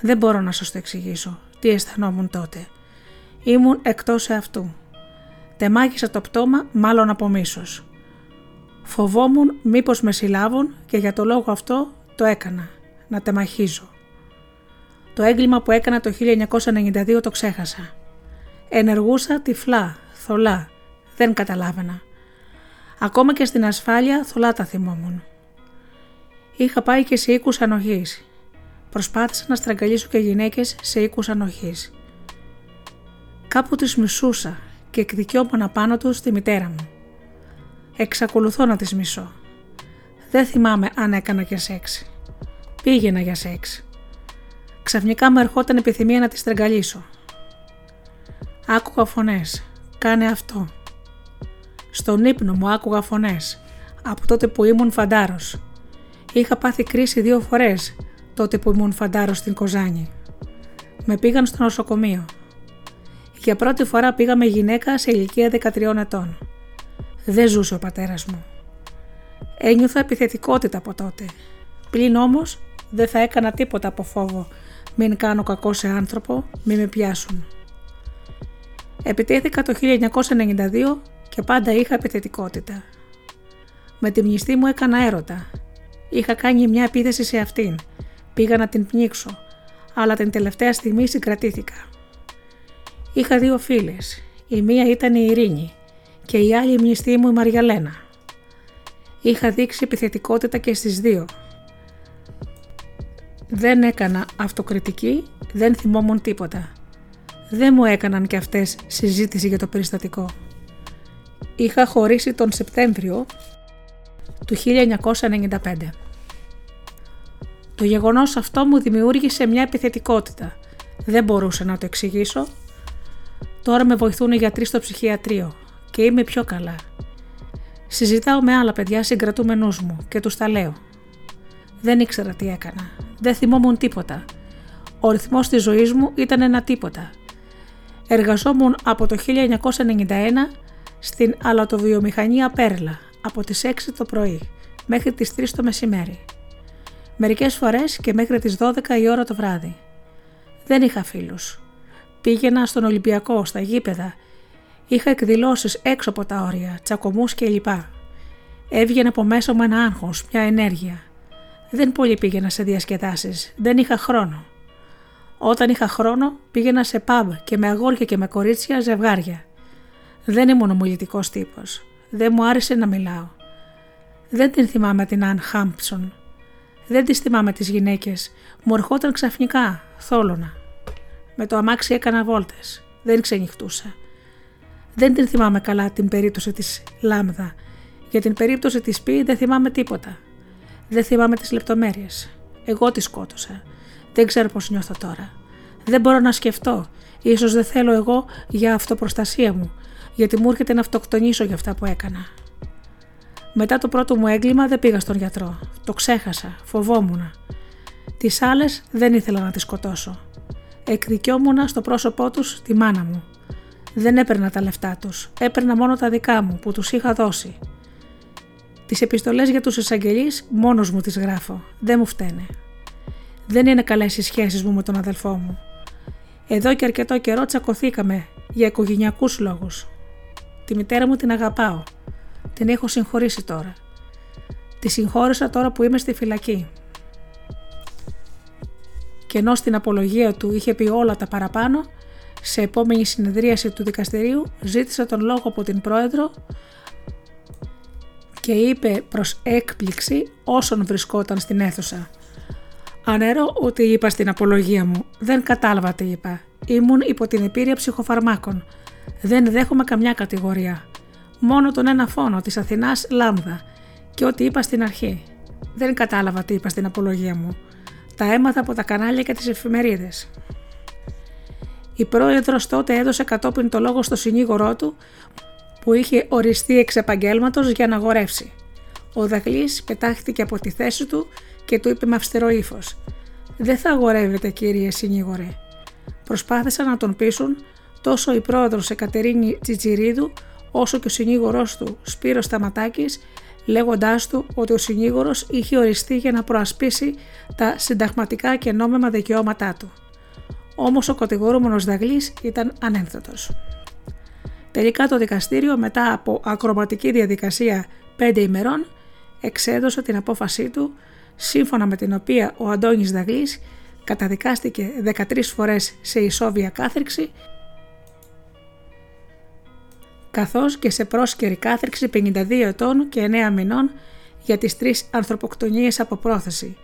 Δεν μπορώ να σας το εξηγήσω. Τι αισθανόμουν τότε. Ήμουν εκτός αυτού. Τεμάχισα το πτώμα μάλλον από μίσος. Φοβόμουν μήπως με συλλάβουν και για το λόγο αυτό το έκανα, να τεμαχίζω. Το έγκλημα που έκανα το 1992 το ξέχασα. Ενεργούσα τυφλά, θολά, δεν καταλάβαινα. Ακόμα και στην ασφάλεια θολά τα θυμόμουν. Είχα πάει και σε οίκους ανοχής. Προσπάθησα να στραγγαλίσω και γυναίκες σε οίκους ανοχής. Κάπου τις μισούσα και εκδικιόμουν απάνω τους τη μητέρα μου. Εξακολουθώ να τις μισώ. Δεν θυμάμαι αν έκανα για σεξ. Πήγαινα για σεξ. Ξαφνικά μου ερχόταν επιθυμία να τη στραγγαλίσω. Άκουγα φωνές. Κάνε αυτό. Στον ύπνο μου άκουγα φωνές. Από τότε που ήμουν φαντάρος. Είχα πάθει κρίση δύο φορές τότε που ήμουν φαντάρος στην Κοζάνη. Με πήγαν στο νοσοκομείο. Για πρώτη φορά πήγαμε γυναίκα σε ηλικία 13 ετών. Δεν ζούσε ο πατέρας μου. Ένιωθα επιθετικότητα από τότε. Πλην όμως δεν θα έκανα τίποτα από φόβο μην κάνω κακό σε άνθρωπο, μην με πιάσουν. Επιτέθηκα το 1992 και πάντα είχα επιθετικότητα. Με τη μνηστή μου έκανα έρωτα. Είχα κάνει μια επίθεση σε αυτήν. Πήγα να την πνίξω, αλλά την τελευταία στιγμή συγκρατήθηκα. Είχα δύο φίλες. Η μία ήταν η Ειρήνη και η άλλη η μνηστή μου η Μαριαλένα. Είχα δείξει επιθετικότητα και στις δύο. Δεν έκανα αυτοκριτική, δεν θυμόμουν τίποτα. Δεν μου έκαναν και αυτές συζήτηση για το περιστατικό. Είχα χωρίσει τον Σεπτέμβριο του 1995. Το γεγονός αυτό μου δημιούργησε μια επιθετικότητα. Δεν μπορούσα να το εξηγήσω. Τώρα με βοηθούν οι γιατροί στο ψυχιατρίο και είμαι πιο καλά. Συζητάω με άλλα παιδιά συγκρατούμενούς μου και τους τα λέω. Δεν ήξερα τι έκανα. Δεν θυμόμουν τίποτα. Ο ρυθμός της ζωής μου ήταν ένα τίποτα. Εργαζόμουν από το 1991 στην αλατοβιομηχανία Πέρλα από τις 6 το πρωί μέχρι τις 3 το μεσημέρι. Μερικές φορές και μέχρι τις 12 η ώρα το βράδυ. Δεν είχα φίλους. Πήγαινα στον Ολυμπιακό, στα γήπεδα. Είχα εκδηλώσεις έξω από τα όρια, τσακωμούς κλπ. Έβγαινε από μέσα μου ένα άγχος, μια ενέργεια. Δεν πολύ πήγαινα σε διασκεδάσεις, δεν είχα χρόνο. Όταν είχα χρόνο πήγαινα σε pub και με αγόρια και με κορίτσια ζευγάρια. Δεν ήμουν ομιλητικό τύπος. Δεν μου άρεσε να μιλάω. Δεν την θυμάμαι την Αν Χάμπσον. Δεν τη θυμάμαι τις γυναίκες. Μου ερχόταν ξαφνικά, θόλωνα. Με το αμάξι έκανα βόλτες. Δεν ξενυχτούσα. Δεν την θυμάμαι καλά την περίπτωση της Λάμδα. Για την περίπτωση της Πι δεν θυμάμαι τίποτα. Δεν θυμάμαι τις λεπτομέρειες. Εγώ τη σκότωσα. Δεν ξέρω πώς νιώθω τώρα. Δεν μπορώ να σκεφτώ. Ίσως δεν θέλω εγώ για αυτοπροστασία μου γιατί μου έρχεται να αυτοκτονήσω για αυτά που έκανα. Μετά το πρώτο μου έγκλημα δεν πήγα στον γιατρό. Το ξέχασα, φοβόμουν. Τις άλλες δεν ήθελα να τις σκοτώσω. Εκδικιόμουν στο πρόσωπό τους τη μάνα μου. Δεν έπαιρνα τα λεφτά τους, έπαιρνα μόνο τα δικά μου που τους είχα δώσει. Τις επιστολές για τους εισαγγελείς μόνος μου τις γράφω. Δεν μου φταίνε. Δεν είναι καλές οι σχέσεις μου με τον αδελφό μου. Εδώ και αρκετό καιρό τσακωθήκαμε για οικογενειακούς λόγους. Τη μητέρα μου την αγαπάω. Την έχω συγχωρήσει τώρα. Τη συγχώρησα τώρα που είμαι στη φυλακή. Και ενώ στην απολογία του είχε πει όλα τα παραπάνω, σε επόμενη συνεδρίαση του δικαστηρίου ζήτησε τον λόγο από την πρόεδρο και είπε προς έκπληξη όσων βρισκόταν στην αίθουσα. Ανέρω ότι είπα στην απολογία μου. Δεν κατάλαβα τι είπα. Ήμουν υπό την επίρρεια ψυχοφαρμάκων. Δεν δέχομαι καμιά κατηγορία. Μόνο τον ένα φόνο της Αθηνάς Λάμδα και ό,τι είπα στην αρχή. Δεν κατάλαβα τι είπα στην απολογία μου. Τα έμαθα από τα κανάλια και τις εφημερίδες. Η πρόεδρος τότε έδωσε κατόπιν το λόγο στο συνήγορό του που είχε οριστεί εξ επαγγέλματος για να αγορεύσει. Ο Δαγλής πετάχτηκε από τη θέση του και του είπε με αυστηρό ύφος: Δεν θα αγορεύετε, κύριε συνήγορε. Προσπάθησαν να τον πείσουν τόσο η πρόεδρος Εκατερίνη Τσιτσιρίδου όσο και ο συνήγορός του Σπύρος Σταματάκης λέγοντάς του ότι ο συνήγορος είχε οριστεί για να προασπίσει τα συνταγματικά και νόμιμα δικαιώματά του. Όμως ο κατηγορούμενος Δαγλής ήταν ανένθετος. Τελικά το δικαστήριο μετά από ακροματική διαδικασία 5 ημερών εξέδωσε την απόφασή του σύμφωνα με την οποία ο Αντώνης Δαγλής καταδικάστηκε 13 φορές σε ισόβια κάθριξη καθώς και σε πρόσκαιρη κάθριξη 52 ετών και 9 μηνών για τις τρεις ανθρωποκτονίες από πρόθεση,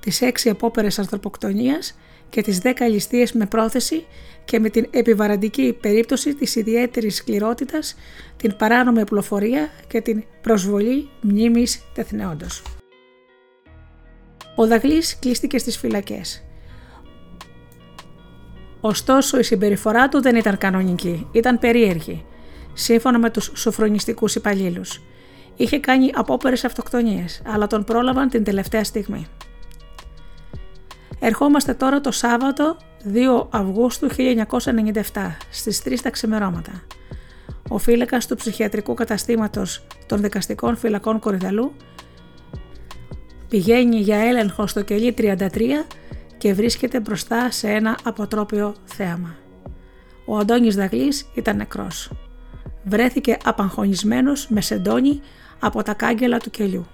τις 6 απόπερες ανθρωποκτονίας και τις 10 ληστείες με πρόθεση και με την επιβαραντική περίπτωση της ιδιαίτερης σκληρότητας, την παράνομη απλοφορία και την προσβολή μνήμης τεθνεόντος. Ο Δαγλής κλείστηκε στις φυλακές. Ωστόσο η συμπεριφορά του δεν ήταν κανονική, ήταν περίεργη, σύμφωνα με τους σοφρονιστικούς υπαλλήλους. Είχε κάνει απόπερες αυτοκτονίες, αλλά τον πρόλαβαν την τελευταία στιγμή. Ερχόμαστε τώρα το Σάββατο 2 Αυγούστου 1997 στις 3 τα ξημερώματα. Ο φύλακας του ψυχιατρικού καταστήματος των δικαστικών φυλακών Κορυδαλού Πηγαίνει για έλεγχο στο κελί 33 και βρίσκεται μπροστά σε ένα αποτρόπιο θέαμα. Ο Αντώνης Δαγλής ήταν νεκρός. βρέθηκε απαγχωνισμένος με σεντόνι από τα κάγκελα του κελιού.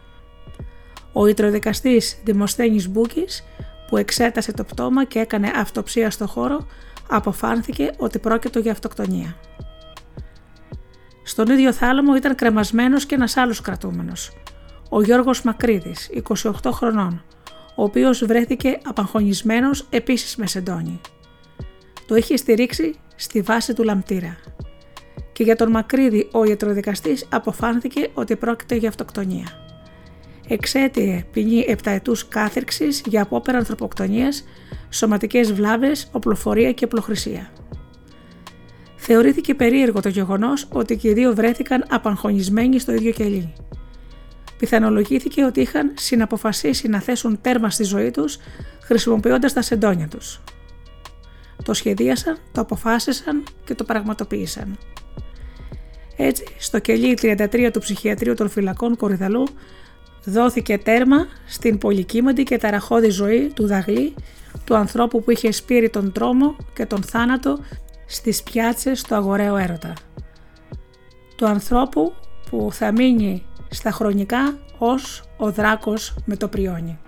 Ο ιτροδικαστής Δημοσθένης Μπούκης που εξέτασε το πτώμα και έκανε αυτοψία στο χώρο αποφάνθηκε ότι πρόκειτο για αυτοκτονία. Στον ίδιο θάλαμο ήταν κρεμασμένος και ένας άλλος κρατούμενος, ο Γιώργος Μακρύδης, 28 χρονών, ο οποίος βρέθηκε απαγχωνισμένος επίσης με σεντόνι. Το είχε στηρίξει στη βάση του λαμπτήρα. Και για τον Μακρύδη ο ιατροδικαστής αποφάνθηκε ότι πρόκειται για αυτοκτονία. Εξέτειε ποινή επταετούς κάθερξης για απόπερα ανθρωποκτονίας, σωματικές βλάβες, οπλοφορία και οπλοχρησία. Θεωρήθηκε περίεργο το γεγονός ότι και οι δύο βρέθηκαν απαγχωνισμένοι στο ίδιο κελί πιθανολογήθηκε ότι είχαν συναποφασίσει να θέσουν τέρμα στη ζωή τους χρησιμοποιώντας τα σεντόνια τους. Το σχεδίασαν, το αποφάσισαν και το πραγματοποίησαν. Έτσι, στο κελί 33 του ψυχιατρίου των φυλακών Κορυδαλού δόθηκε τέρμα στην πολυκύμαντη και ταραχώδη ζωή του Δαγλή, του ανθρώπου που είχε σπείρει τον τρόμο και τον θάνατο στις πιάτσες του αγοραίου έρωτα. Του ανθρώπου που θα μείνει στα χρονικά ως ο δράκος με το πριόνι.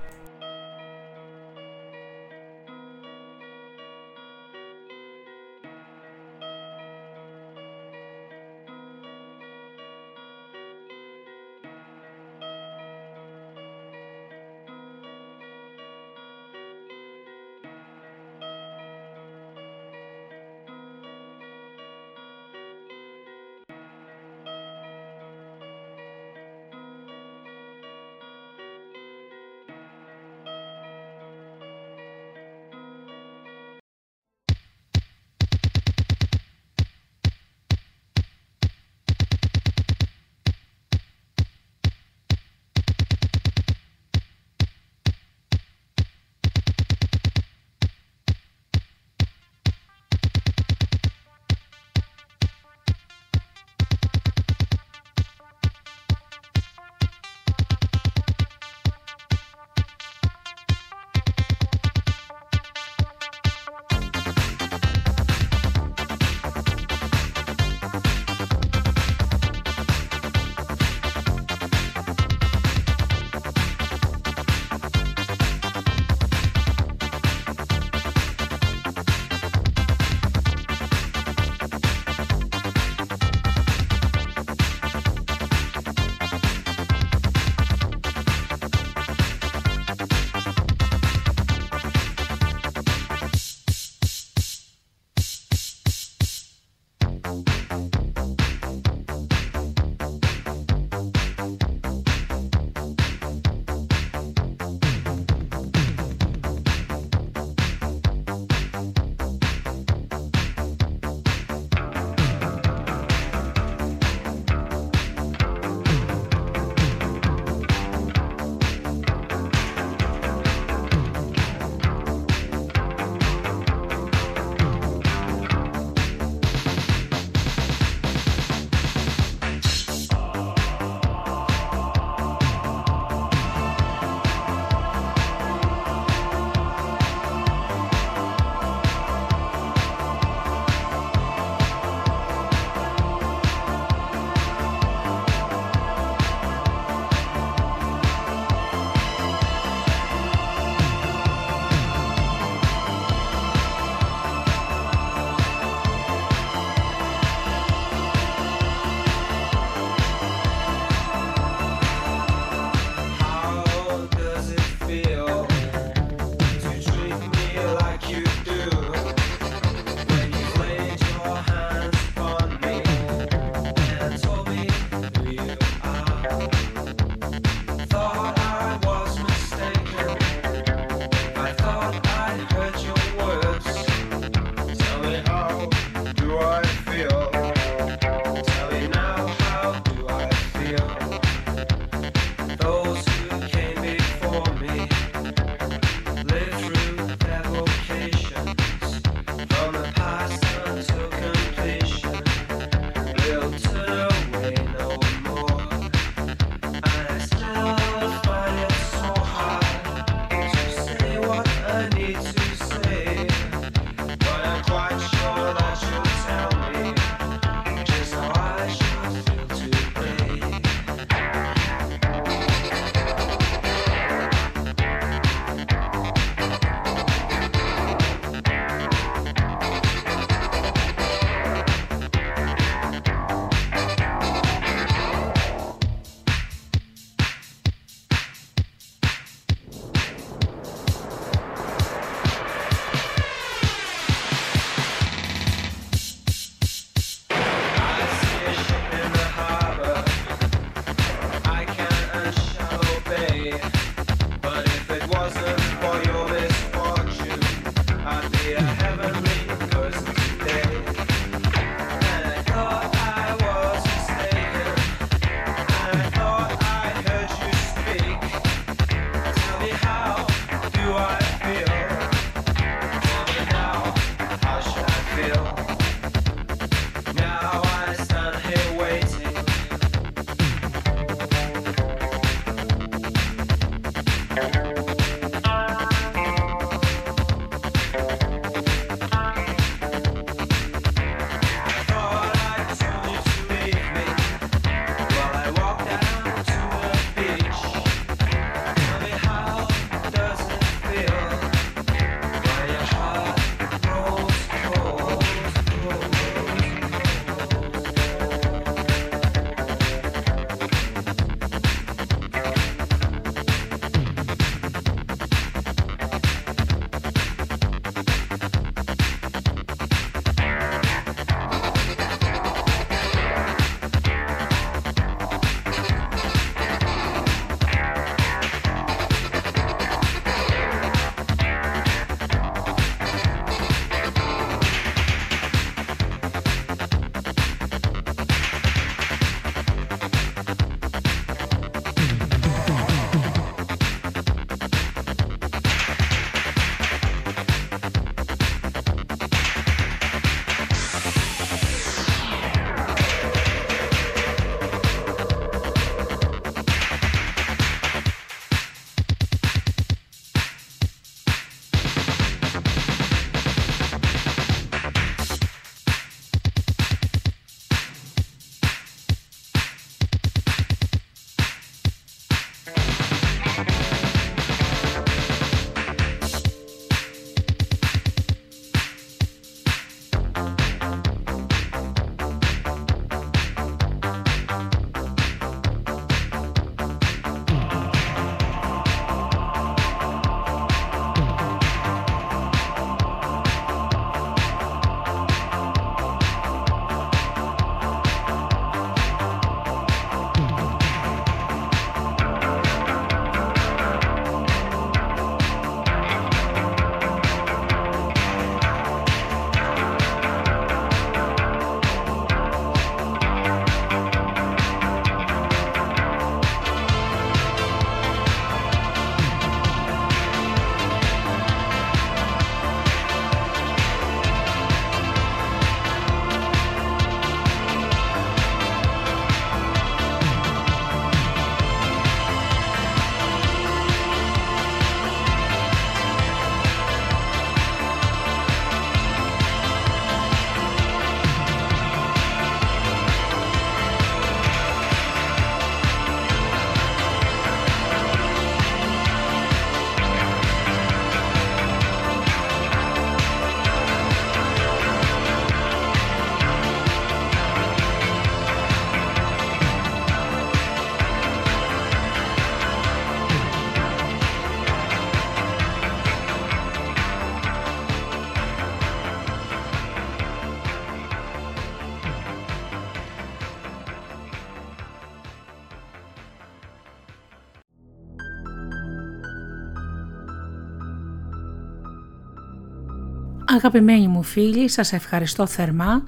Αγαπημένοι μου φίλοι, σας ευχαριστώ θερμά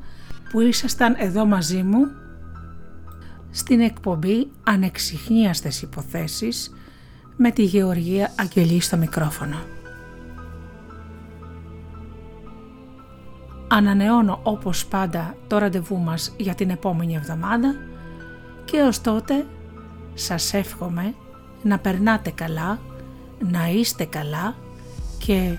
που ήσασταν εδώ μαζί μου στην εκπομπή Ανεξιχνίαστες Υποθέσεις με τη Γεωργία Αγγελή στο μικρόφωνο. Ανανεώνω όπως πάντα το ραντεβού μας για την επόμενη εβδομάδα και ως τότε σας εύχομαι να περνάτε καλά, να είστε καλά και